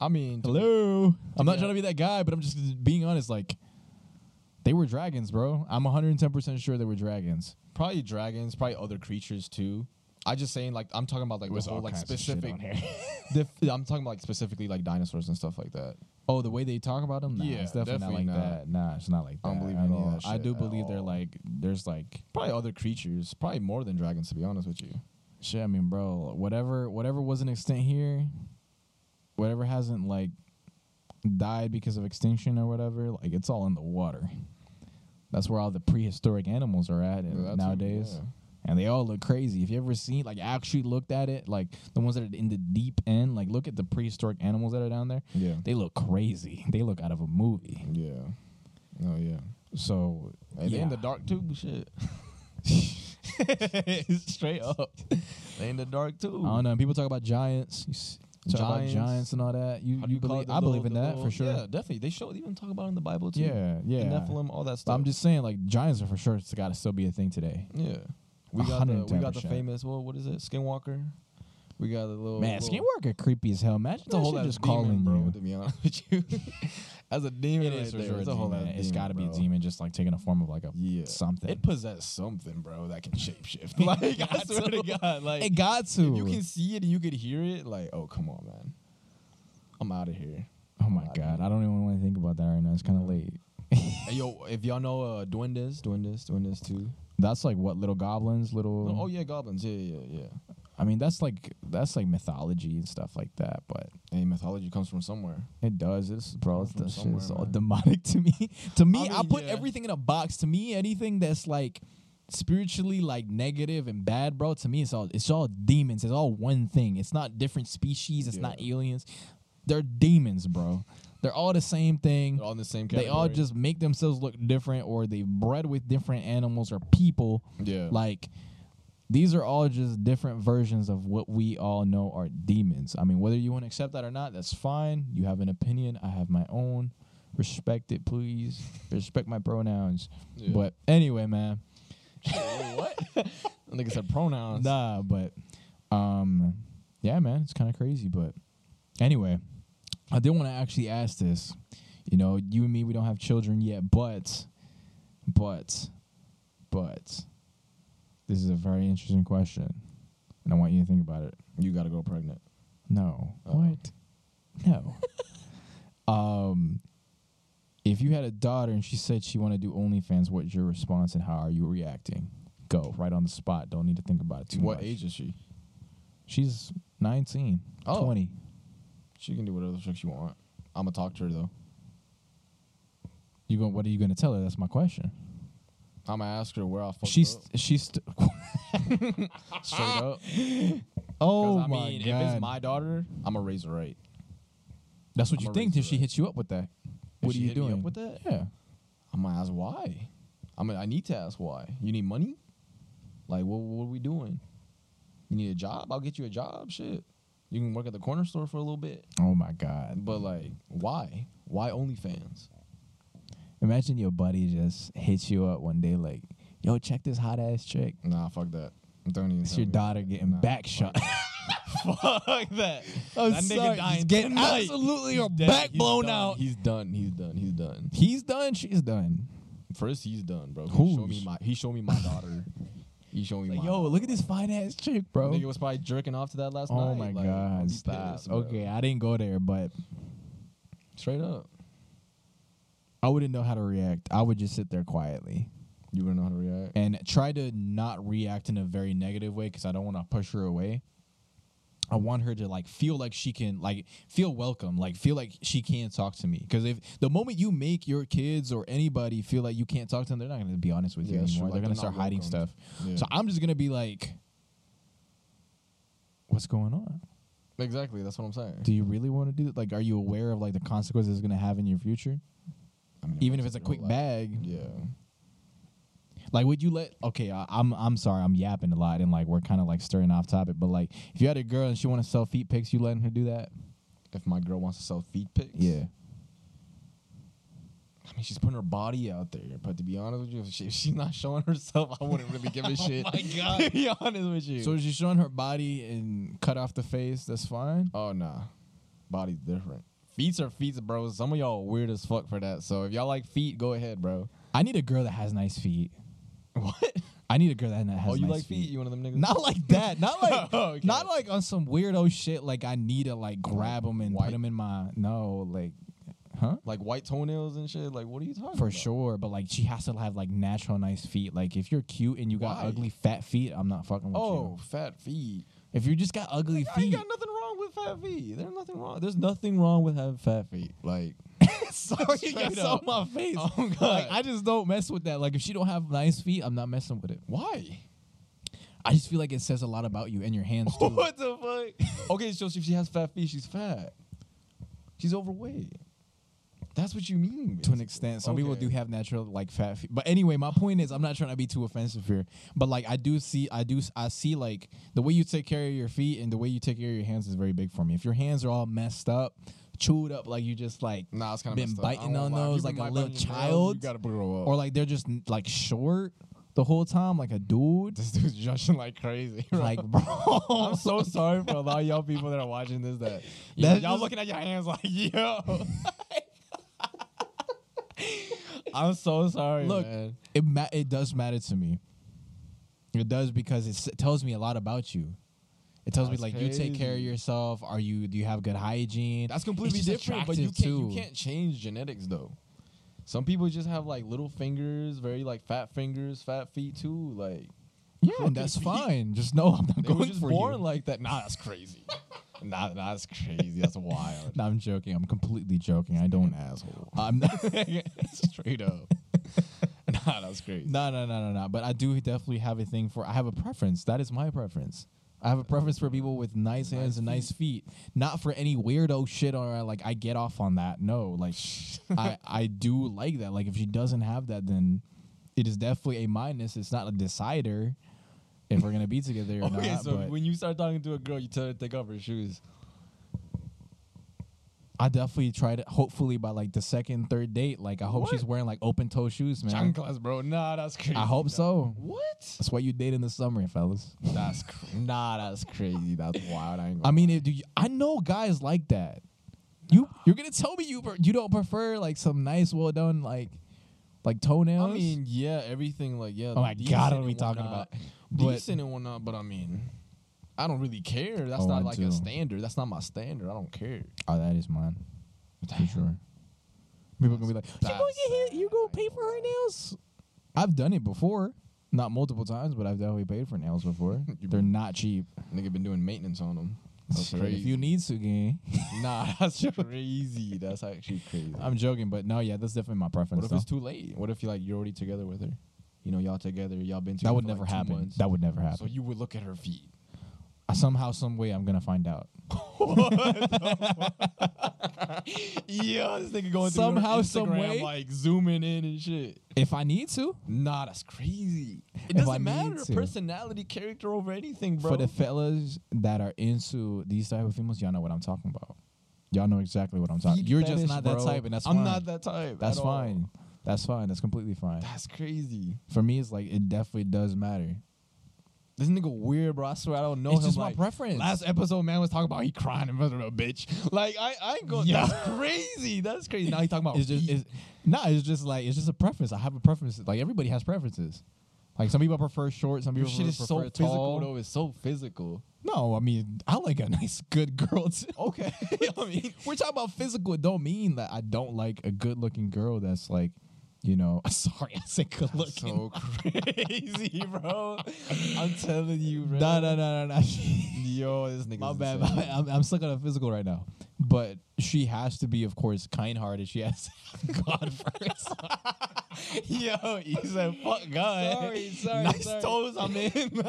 I mean, Hello. I'm not trying to be that guy, but I'm just being honest. Like, they were dragons, bro. I'm 110 percent sure they were dragons. probably dragons, probably other creatures too. I just saying like I'm talking about like the whole like specific. dif- I'm talking about like specifically like dinosaurs and stuff like that. oh, the way they talk about them, nah, Yeah, it's definitely, definitely not like not. that. Nah, it's not like that. I don't believe at any of all. I do believe they're like, there's like, Probably other creatures, probably more than dragons to be honest with you. shit. I mean, bro, whatever, whatever was an extent here, whatever hasn't like died because of extinction or whatever, like it's all in the water. That's where all the prehistoric animals are at Yeah, nowadays. yeah. and they all look crazy. If you ever seen, like, actually looked at it, like the ones that are in the deep end, like, look at the prehistoric animals that are down there. Yeah. They look crazy. They look out of a movie. Yeah. Oh yeah. So, Hey, they in the dark too. Shit. straight up. They in the dark too. I don't know. People talk about giants. Giants. giants and all that. You, you, believe? I believe in that for sure. Yeah, definitely. They show they even talk about it in the Bible too. Yeah, yeah. The Nephilim, all that But stuff. I'm just saying, like, giants are for sure. It's got to still be a thing today. Yeah. We got the we got the famous well, what is it? Skinwalker. We got a little Man, little, Skinwalker creepy as hell. Imagine It's a whole just demon, calling bro. you. To be honest with you, as a demon, It right for sure it's a whole demon. It's got to be a demon, just like taking a form of like a Yeah, something. It possessed something, bro, that can shapeshift. like I swear to to. God, like it got to. you can see it and you could hear it, like oh come on, man, I'm out of here. oh my God, god. I don't even want to think about that right now. It's kind of late. Hey, yo, if y'all know uh, Duendes, Duendes, Duendes too. That's like what little goblins, little. Oh yeah, goblins. Yeah, yeah, yeah. I mean, that's like that's like mythology and stuff like that. But Hey, mythology comes from somewhere. it does. It's bro. It's, From that shit is somewhere, all man. demonic to me. to me, I, mean, put yeah. everything in a box. To me, anything that's like spiritually like negative and bad, bro. To me, it's all it's all demons. It's all one thing. It's not different species. It's not aliens. They're demons, bro. They're all the same thing. They're all in the same They all just make themselves look different, or they bred with different animals or people. yeah. Like these are all just different versions of what we all know are demons. I mean, whether you want to accept that or not, that's fine. You have an opinion. I have my own. Respect it, please. Respect my pronouns. Yeah. But anyway, man. What? I think it said pronouns. Nah, but um, yeah, man, it's kind of crazy. But anyway, I did want to actually ask this. You know, you and me, we don't have children yet, but, but, but, this is a very interesting question, and I want you to think about it. You got to go pregnant. No, Oh. what? No. um, if you had a daughter and she said she wanted to do OnlyFans, what's your response and how are you reacting? Go right on the spot. Don't need to think about it too what much. What age is she? She's 19, Oh. 20. She can do whatever the fuck she want. I'm gonna talk to her though. You go, what are you going to tell her? That's my question. I'm gonna ask her where I fucked She's up. she's st- straight up. Oh 'Cause, I my mean, god. if it's my daughter, I'm gonna raise her right. That's what I'ma you think till she hits you up with that. What she are you hit me up doing with that? Yeah. I'm gonna ask why. I mean, I need to ask why. You need money? Like, what? What are we doing? You need a job? I'll get you a job. Shit. You can work at the corner store for a little bit. Oh my god. But like, why? Why OnlyFans? Imagine your buddy just hits you up one day like, "Yo, check this hot ass chick." Nah, fuck that. Don't even. It's your daughter that. getting Nah, back shot. Fuck that. I'm That nigga sorry, dying he's getting tonight. absolutely He's dead. back He's blown done. out. He's done. He's done. He's done. He's done. She's done. First, he's done, bro. He Who's? showed me my. He showed me my daughter. he showed me Like, my. yo, look at this fine ass chick, bro. Nigga was probably jerking off to that last oh night. Oh my Like, god, stop. pissed, okay, I didn't go there, but Straight up. I wouldn't know how to react. I would just sit there quietly You wouldn't know how to react. and try to not react in a very negative way because I don't want to push her away. I want her to like feel like she can like feel welcome, like feel like she can talk to me. Because if the moment you make your kids or anybody feel like you can't talk to them, they're not going to be honest with you anymore. true. They're Like, going to they're start not hiding welcomed. stuff. Yeah. So I'm just going to be like, "What's going on? exactly. That's what I'm saying. Do you really want to do that? Like, are you aware of like the consequences it's going to have in your future, I mean, even if it's a quick life- bag? Yeah. Like, would you let? Okay, I, I'm I'm sorry, I'm yapping a lot, and like we're kind of like stirring off topic. But like, if you had a girl and she want to sell feet pics, you letting her do that? If my girl wants to sell feet pics. Yeah. I mean, she's putting her body out there. But to be honest with you, if, she, if she's not showing herself, I wouldn't really give a oh shit. oh my God. to be honest with you. So she's showing her body and cut off the face. That's fine. oh nah, body's different. Feet are feet, bro. Some of y'all weird as fuck for that. So if y'all like feet, go ahead, bro. I need a girl that has nice feet. What? I need a girl that has nice feet. oh, you nice like feet? You one of them niggas? Not like that. Not like Oh, okay. not like on some weirdo shit. Like I need to like grab them and put them in my no like, huh? like white toenails and shit. Like, what are you talking For about? sure, but like she has to have like natural nice feet. Like if you're cute and you got Why? ugly fat feet, I'm not fucking with you. Oh, you. fat feet. If you just got ugly feet. I ain't got nothing wrong with fat feet. There's nothing wrong. There's nothing wrong with having fat feet. Like, sorry, you got Straight on my face. Oh, God. Like I just don't mess with that. Like if she don't have nice feet, I'm not messing with it. why? I just feel like it says a lot about you and your hands too. what the fuck? okay, so if she has fat feet, she's fat. She's overweight. That's what you mean. to an extent. Some people do have natural like fat feet. But anyway, my point is I'm not trying to be too offensive here. But like I do see I do I see like the way you take care of your feet and the way you take care of your hands is very big for me. If your hands are all messed up, chewed up like you just like Nah, it's kind of been biting on those like a little child You gotta grow up. or like they're just like short the whole time like a dude. this dude's judging like crazy. bro. Like bro, I'm so sorry for a lot of y'all people that are watching this. That y'all just- looking at your hands like, yo. I'm so sorry, Look, man. it ma- it does matter to me. It does because it tells me a lot about you. It tells That's me like you take care of crazy. yourself. Are you? Do you have good hygiene? That's completely It's just different, but you can't attractive, you too. can't change genetics though. Some people just have like little fingers, very like fat fingers, fat feet too. Like Yeah, crooked that's fine. Just know I'm not they were going just for born you. like that. Nah, that's crazy. nah, that's crazy. That's wild. no, I'm joking. I'm completely joking. I don't. asshole. I'm not. Straight up. nah, that's crazy. no, no, no, no, no. But I do definitely have a thing for. I have a preference. That is my preference. I have a preference for people with nice hands and nice feet. Not for any weirdo shit or uh, like I get off on that. No, like I I do like that. Like if she doesn't have that, then it is definitely a minus. It's not a decider. If we're gonna be together or okay, not. so but when you start talking to a girl, you tell her to take off her shoes. I definitely try to. Hopefully, by like the second, third date, like I hope she's wearing like open toe shoes, man. Chanclas, bro. Nah, that's crazy. I hope so. What? That's why you date in the summer, fellas. That's cr- nah. That's crazy. That's wild. I, ain't gonna I mean, if, do you, I know guys like that. You you're gonna tell me you pre- you don't prefer like some nice, well done like like toenails? I mean, yeah, everything like yeah. Oh my God, what are we talking about? But- Decent and whatnot, but I mean, I don't really care. That's Oh, not I like do. a standard. That's not my standard. I don't care. oh, that is mine for sure. People are gonna be like, you gonna get hit? You gonna pay for her nails? I've done it before, not multiple times, but I've definitely paid for nails before. They're not cheap. Nigga been doing maintenance on them. That's Shit, crazy. If you need to, gang. nah, that's crazy. That's actually crazy. I'm joking, but no, yeah, that's definitely my preference. what if though. it's too late? What if you like you're already together with her? You know, y'all together. Y'all been together. that would for, never like, two happen. months. That would never happen. So you would look at her feet. Somehow, some way, I'm gonna find out. yeah, this nigga going through Somehow, some way? like zooming in and shit. If I need to, Nah, that's crazy. It If doesn't matter. Personality, character over anything, bro. for the fellas that are into these type of females, y'all know what I'm talking about. Y'all know exactly what I'm talking. You're just fetish, not that bro. type, and that's I'm fine. not that type. That's at all. fine. That's fine. That's completely fine. That's crazy. For me, it's like it definitely does matter. This nigga weird, bro. I swear I don't know It's him. just my preference. Last episode, man was talking about he crying in front of a bitch. Like I, I ain't going. Yeah. That's crazy. That's crazy. Now he talking about It's just, it's, nah, it's just like it's just a preference. I have a preference. Like everybody has preferences. Like some people prefer short, some Your people shit is prefer so physical tall. though. It's so physical. No, I mean I like a nice, good girl too. Okay. I mean, we're talking about physical. It don't mean that I don't like a good-looking girl that's like, you know. Sorry, I said good-looking. so crazy, bro. I'm telling you, bro. No, no, no, no, no. Yo, this nigga. My bad. my- I'm, I'm stuck on a physical right now. But she has to be, of course, kind-hearted. She has to God first. Yo, he said, "Fuck God." Sorry, sorry, Nice sorry. toes, I'm in.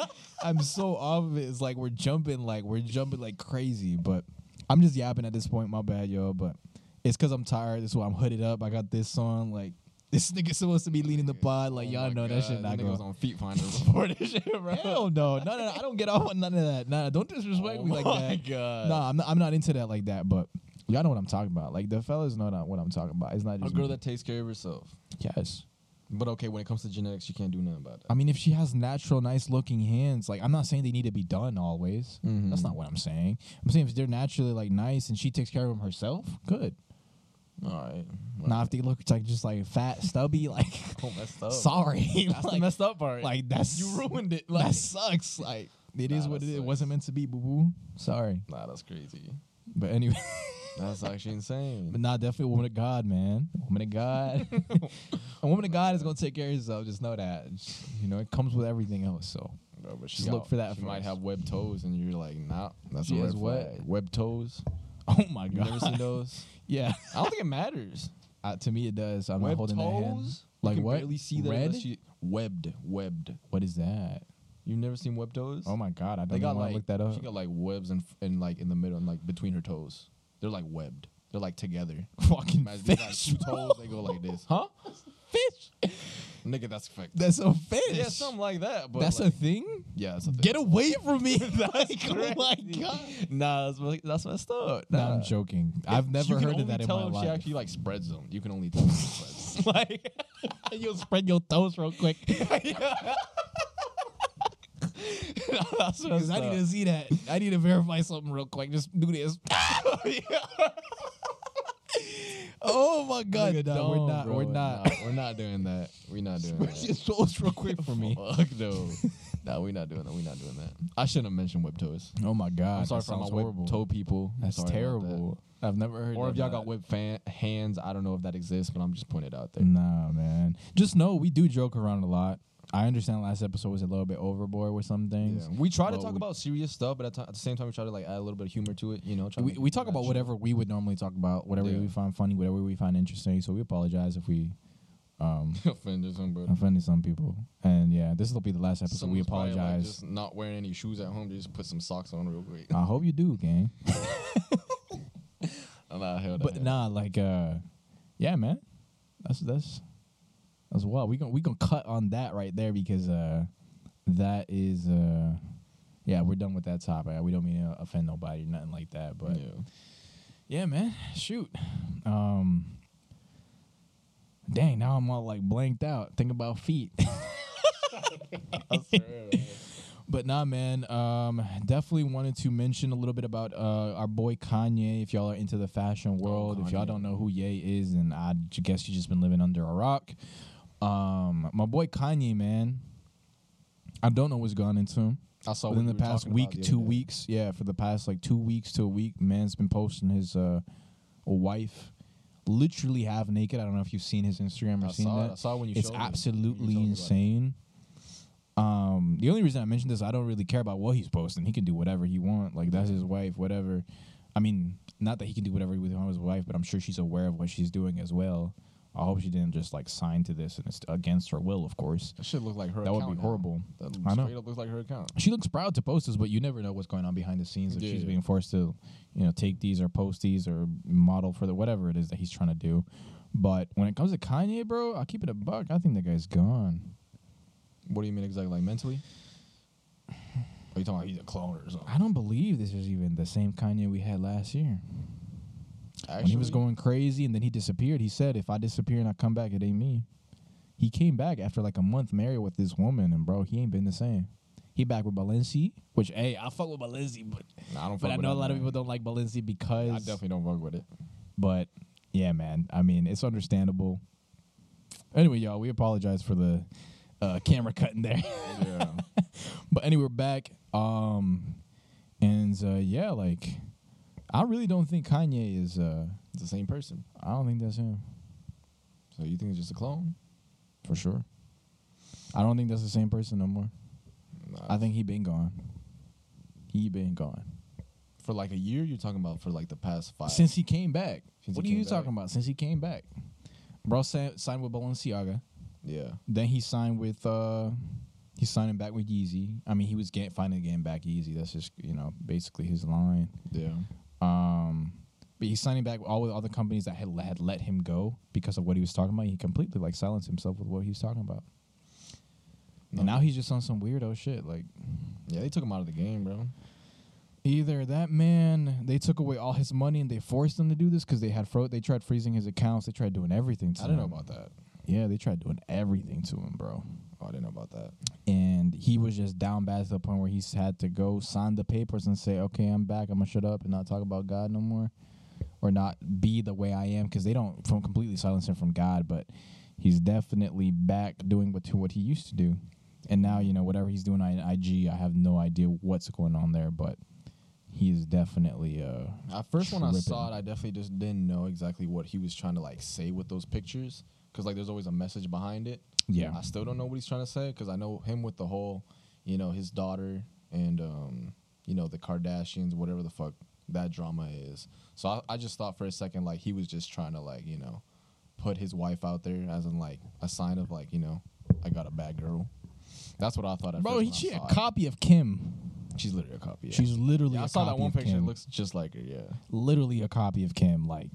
I'm so off of it. It's like we're jumping, like we're jumping like crazy. But I'm just yapping at this point. My bad, yo. But it's because I'm tired. That's why I'm hooded up. I got this on. Like this nigga supposed to be leading the pod. Like Oh y'all know that shit God, not nigga was on Feet Finder before this shit, bro. Hell no, no, no, no. I don't get off on none of that. Nah, don't disrespect oh me like my that. God. Nah, I'm not. I'm not into that like that. But y'all know what I'm talking about. Like the fellas know not what I'm talking about. It's not just. a girl me. that takes care of herself. yes. But okay, when it comes to genetics, you can't do nothing about that. I mean, if she has natural, nice looking hands, like I'm not saying they need to be done always. Mhm. That's not what I'm saying. I'm saying if they're naturally like nice and she takes care of them herself, good. All right. Now if they look like just like fat, stubby, like Oh, messed up. sorry, That's like, the messed up part. like that's you ruined it. Like, that sucks. Like it Nah, is what it is. It wasn't meant to be, boo boo. Sorry, nah, that's crazy. but anyway, That's actually insane. but not definitely a woman of God, man. A woman of God, a woman of God is gonna take care of herself. Just know that. Just, you know, it comes with everything else. So Bro, but Just look for that She might have web toes, and you're like, nah, that's She a red flag. Web toes. oh my god. You never seen those? Yeah. I don't think it matters. Uh, to me, it does. I'm not holding toes. that hand. You Like can what? Barely see that Red? unless you webbed. Webbed. What is that? You've never seen web toes? Oh my god, I don't got even want like to look that up. She got like webs and and like in the middle and like between her toes. They're like webbed. They're like together. Fucking Imagine these, like fish, two toes. They go like this. Huh? fish. Nigga, that's a fact. That's a fish. Yeah, something like that. But That's like, a thing. yeah. That's a thing. Get away from me! like, oh my god. Nah, that's, that's messed up. No, Nah. I'm joking. I've never heard of that in my if life. She actually like spreads them. You can only tell she spreads. like You'll spread your toes real quick. that's Because I need to see that. I need to verify something real quick. Just do this. Oh my god! Nigga, don't, we're not. bro. We're not. Nah, we're not doing that. We're not doing your that. toes real quick for me. Fuck no. nah, we're not doing that. We're not doing that. I shouldn't have mentioned web toes. Oh my god! I'm sorry that for my sounds web toe people. I'm That's sorry about that. terrible. I've never heard. Or of if y'all that. got web fan hands, I don't know if that exists, but I'm just putting it out there. Nah, man. Just know we do joke around a lot. I understand last episode was a little bit overboard with some things. Yeah. We try to talk we- about serious stuff, but at, ti- at the same time, we try to like add a little bit of humor to it. You know, try We, we talk about whatever we would normally talk about, whatever Yeah. we find funny, whatever we find interesting. So we apologize if we um, offended somebody. offended some people. And yeah, this will be the last episode. we Someone's probably, like, apologize. just not wearing any shoes at home. Just put some socks on real quick. I hope you do, gang. hell But nah, like uh, yeah, man. That's that's that's well. We gonna we gonna cut on that right there because uh, that is uh yeah, we're done with that topic. We don't mean to offend nobody, nothing like that. But yeah. yeah, man, shoot. Um Dang, now I'm all like blanked out. Think about feet. But nah, man. Um, definitely wanted to mention a little bit about uh, our boy Kanye. If y'all are into the fashion world, if y'all don't know who Ye is, and I j- guess you just been living under a rock. Um, my boy Kanye, man. I don't know what's gone into him. I saw Within the past week, the two day. weeks, yeah, for the past like two weeks to a week, man's been posting his uh, wife literally half naked. I don't know if you've seen his Instagram or I seen that it. I saw when you it's absolutely You insane. Um, the only reason I mentioned this, I don't really care about what he's posting. He can do whatever he want. Like that's his wife, whatever. I mean, not that he can do whatever he wants with his wife, but I'm sure she's aware of what she's doing as well. I hope she didn't just like sign to this and it's against her will, of course. That should look like her. That would be now. horrible. That I know. straight up looks like her account. She looks proud to post this, but you never know what's going on behind the scenes if she's Yeah. being forced to, you know, take these or post these or model for the whatever it is that he's trying to do. But when it comes to Kanye, bro, I'll keep it a buck. I think that guy's gone. What do you mean exactly? Like mentally? Are you talking about he's a clone or something? I don't believe this is even the same Kanye we had last year. When he was going crazy and then he disappeared, he said, "If I disappear and I come back, it ain't me." He came back after like a month married with this woman, and bro, he ain't been the same. He back with Balenci, which hey, I fuck with Balenci, but Nah, I don't. but I know a lot of people don't like Balenci because I definitely don't fuck with it. But yeah, man. I mean, it's understandable. Anyway, y'all, we apologize for the uh, camera cutting there. Yeah. but anyway, we're back. Um, and uh, yeah, like I really don't think Kanye is. Uh, the same person. I don't think that's him So you think it's just a clone? for sure. I don't think that's the same person no more. Nah, I think he been gone. He been gone for like a year. You're talking about for like the past five. since he came back. Since what are you came talking about? Since he came back, bro sa- signed with Balenciaga. yeah. Then he signed with uh he's signing back with Yeezy. I mean, he was getting finally getting back Yeezy. That's just you know basically his line. Yeah. Um, but he's signing back with all the other companies that had had let him go because of what he was talking about. He completely like silenced himself with what he was talking about. And now he's just on some weirdo shit. Like Yeah, they took him out of the game, bro. either that man they took away all his money and they forced him to do this because they had fro- they tried freezing his accounts. They tried doing everything to I didn't know about that. Yeah, they tried doing everything to him, bro. Oh, I didn't know about that. and he was just down bad to the point where he's had to go sign the papers and say, "Okay, I'm back. I'm gonna shut up and not talk about God no more, or not be the way I am," because they don't from completely silence him from God, but he's definitely back doing what to what he used to do, and now you know whatever he's doing on IG, I have no idea what's going on there, but he is definitely uh At first, when I saw it, I definitely just didn't know exactly what he was trying to like say with those pictures, because like there's always a message behind it. Yeah I still don't know what he's trying to say, because I know him with the whole, you know, his daughter and um, you know, the Kardashians, whatever the fuck that drama is. So I, I just thought for a second like he was just trying to like you know, put his wife out there as in like a sign of like you know, I got a bad girl. That's what I thought. At bro, first he she a it. cop of Kim. She's literally a copy. Yeah. She's literally. Yeah, I saw that one picture. It looks just like her. Yeah. literally a copy of Kim. Like,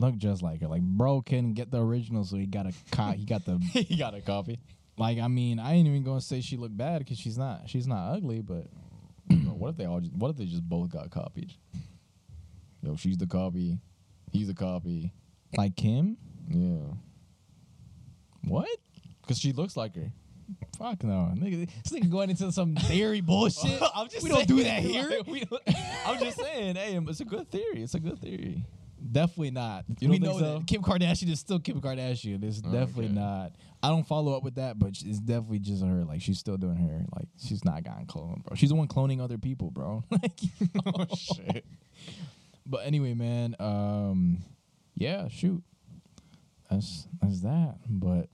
look just like her. Like, bro can get the original, so he got a co- He got the he got a copy. like. I mean, I ain't even gonna say she looked bad because she's not. She's not ugly, but Bro, what if they all? Just, what if they just both got copied? Yo, she's the copy. He's a copy. like Kim. Yeah. What? Cause she looks like her. Fuck no, nigga. This nigga going into some theory bullshit. I'm just we don't do that here. like, we don't- I'm just saying, hey, it's a good theory. It's a good theory. Definitely not. You we know so? that Kim Kardashian is still Kim Kardashian. It's Oh, definitely okay. not. I don't follow up with that, but it's definitely just her. Like she's still doing her. Like she's not gotten cloned, bro. She's the one cloning other people, bro. like, oh shit. But anyway, man. Um, yeah, shoot. That's that's that. But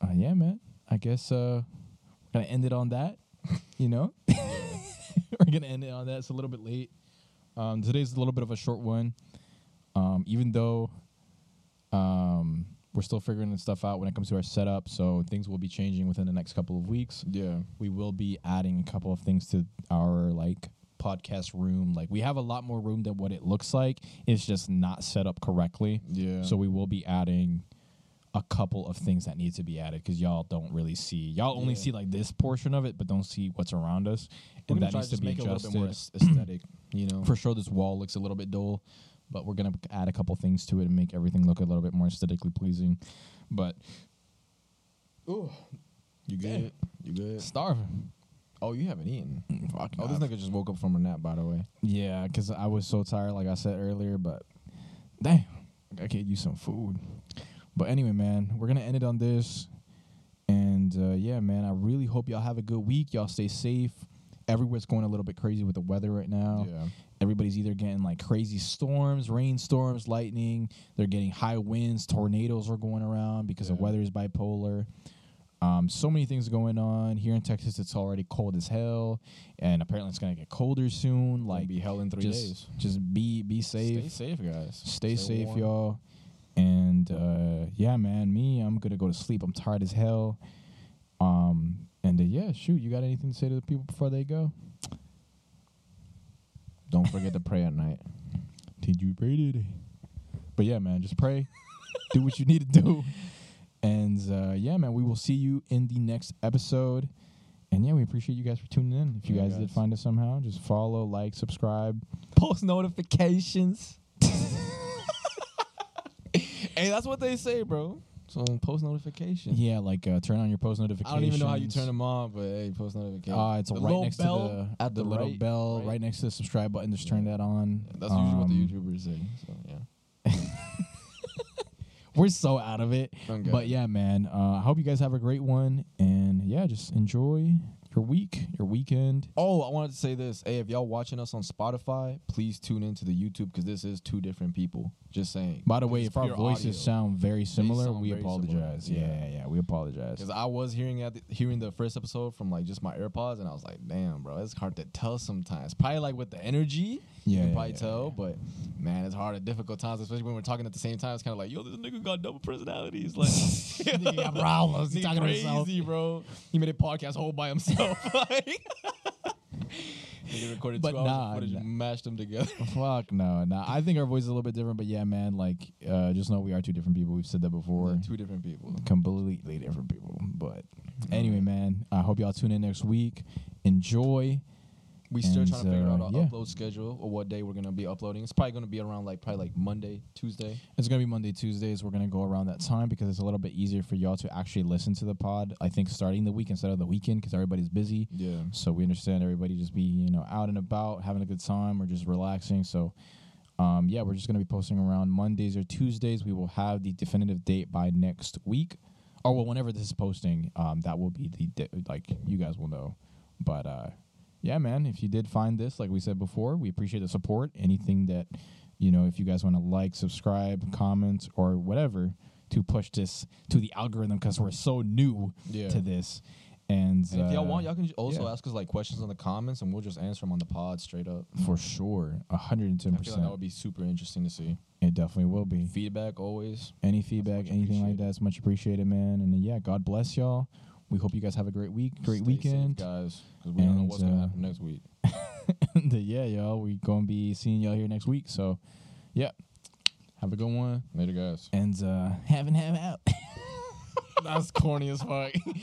uh, yeah, man. I guess uh, we're gonna end it on that. You know, we're gonna end it on that. It's a little bit late. Um, today's a little bit of a short one. Um, even though um, we're still figuring this stuff out when it comes to our setup, so things will be changing within the next couple of weeks. Yeah. We will be adding a couple of things to our like podcast room. Like we have a lot more room than what it looks like. It's just not set up correctly. Yeah. So we will be adding a couple of things that need to be added because y'all don't really see. Y'all only Yeah. see like this portion of it, but don't see what's around us, and that needs to to be make it a little adjusted. bit more aesthetic. You know, For sure, this wall looks a little bit dull, but we're gonna add a couple things to it and make everything look a little bit more aesthetically pleasing. But you Damn. good? You good? starving. Oh, you haven't eaten. Mm, Fuck. Oh, this nigga just woke up from a nap. By the way. Yeah, because I was so tired, like I said earlier. But damn, I could use some food. But anyway, man, we're gonna end it on this. And uh, yeah, man, I really hope y'all have a good week. Y'all stay safe. Everywhere's going a little bit crazy with the weather right now. Yeah. Everybody's either getting like crazy storms, rainstorms, lightning. They're getting high winds, tornadoes are going around because the weather is bipolar. Um, so many things going on here in Texas. It's already cold as hell, and apparently it's gonna get colder soon. Like be hell in three just, days. Just be be safe. Stay safe, guys. Stay, safe, warm. y'all. And uh, yeah, man, me, I'm gonna go to sleep. I'm tired as hell. Um, and uh, yeah, shoot, you got anything to say to the people before they go? Don't forget to pray at night. Did you pray today? But yeah, man, just pray. do what you need to do. And uh, yeah, man, we will see you in the next episode. And yeah, we appreciate you guys for tuning in. If you Yeah, guys, did find us somehow, just follow, like, subscribe. Post notifications. Hey, that's what they say, bro. So post notifications. Yeah, like uh, turn on your post notifications. I don't even know how you turn them on, but hey, post notifications. Uh, it's The right next bell to the at the, the little right, bell right? right. next to the subscribe button. Just turn that on. That's usually what the Um, YouTubers say. So yeah. We're so out of it, Okay. but yeah, man. Uh, I hope you guys have a great one, and yeah, just enjoy your week, your weekend. Oh, I wanted to say this. Hey, if y'all watching us on Spotify, please tune into the YouTube because this is two different people. Just saying. By the way, if our voices sound very similar, sound we very apologize. Yeah, Yeah. yeah, yeah, we apologize. Because I was hearing at the, hearing the first episode from like just my AirPods, and I was like, "Damn, bro, it's hard to tell sometimes." Probably like with the energy, Yeah, you can yeah, probably yeah, tell. But man, it's hard at difficult times, especially when we're talking at the same time. It's kind of like, "Yo, this nigga got double personalities." Like, Nigga got problems. He talking to himself. bro. He made a podcast whole by himself. like, nigga recorded But two hours nah, footage nah. mashed them together. Fuck no, no. I think our voice is a little bit different, but yeah, man. Like, uh, just know we are two different people. We've said that before. We're two different people. completely different people. But anyway, man, I hope y'all tune in next week. Enjoy. We still And, trying to figure out uh, our yeah. upload schedule or what day we're gonna be uploading. It's probably gonna be around like probably like Monday, Tuesday. It's gonna be Monday, Tuesdays. We're gonna go around that time because it's a little bit easier for y'all to actually listen to the pod. I think starting the week instead of the weekend because everybody's busy. Yeah. So we understand everybody just be you know out and about, having a good time, or just relaxing. So. Um, yeah, we're just gonna be posting around Mondays or Tuesdays. We will have the definitive date by next week, or well, whenever this is posting, um, that will be the di- like you guys will know. But uh, yeah, man, if you did find this, like we said before, we appreciate the support. Anything that you know, if you guys want to like, subscribe, comment, or whatever to push this to the algorithm because we're so new Yeah. to this. And, And if y'all uh, want, y'all can also yeah. ask us like questions in the comments, and we'll just answer them on the pod straight up. for sure, hundred and ten I feel like that would be super interesting to see. It definitely will be. Feedback always. Any feedback, anything like appreciated. that is much appreciated, man. And uh, yeah, God bless y'all. We hope you guys have a great week, great Stay safe, weekend. guys, because we don't know And, what's gonna uh, happen next week. and uh, yeah, y'all, we gonna be seeing y'all here next week. So, yeah, have a good one. Later, guys. And uh, have and have out. That's corny as fuck.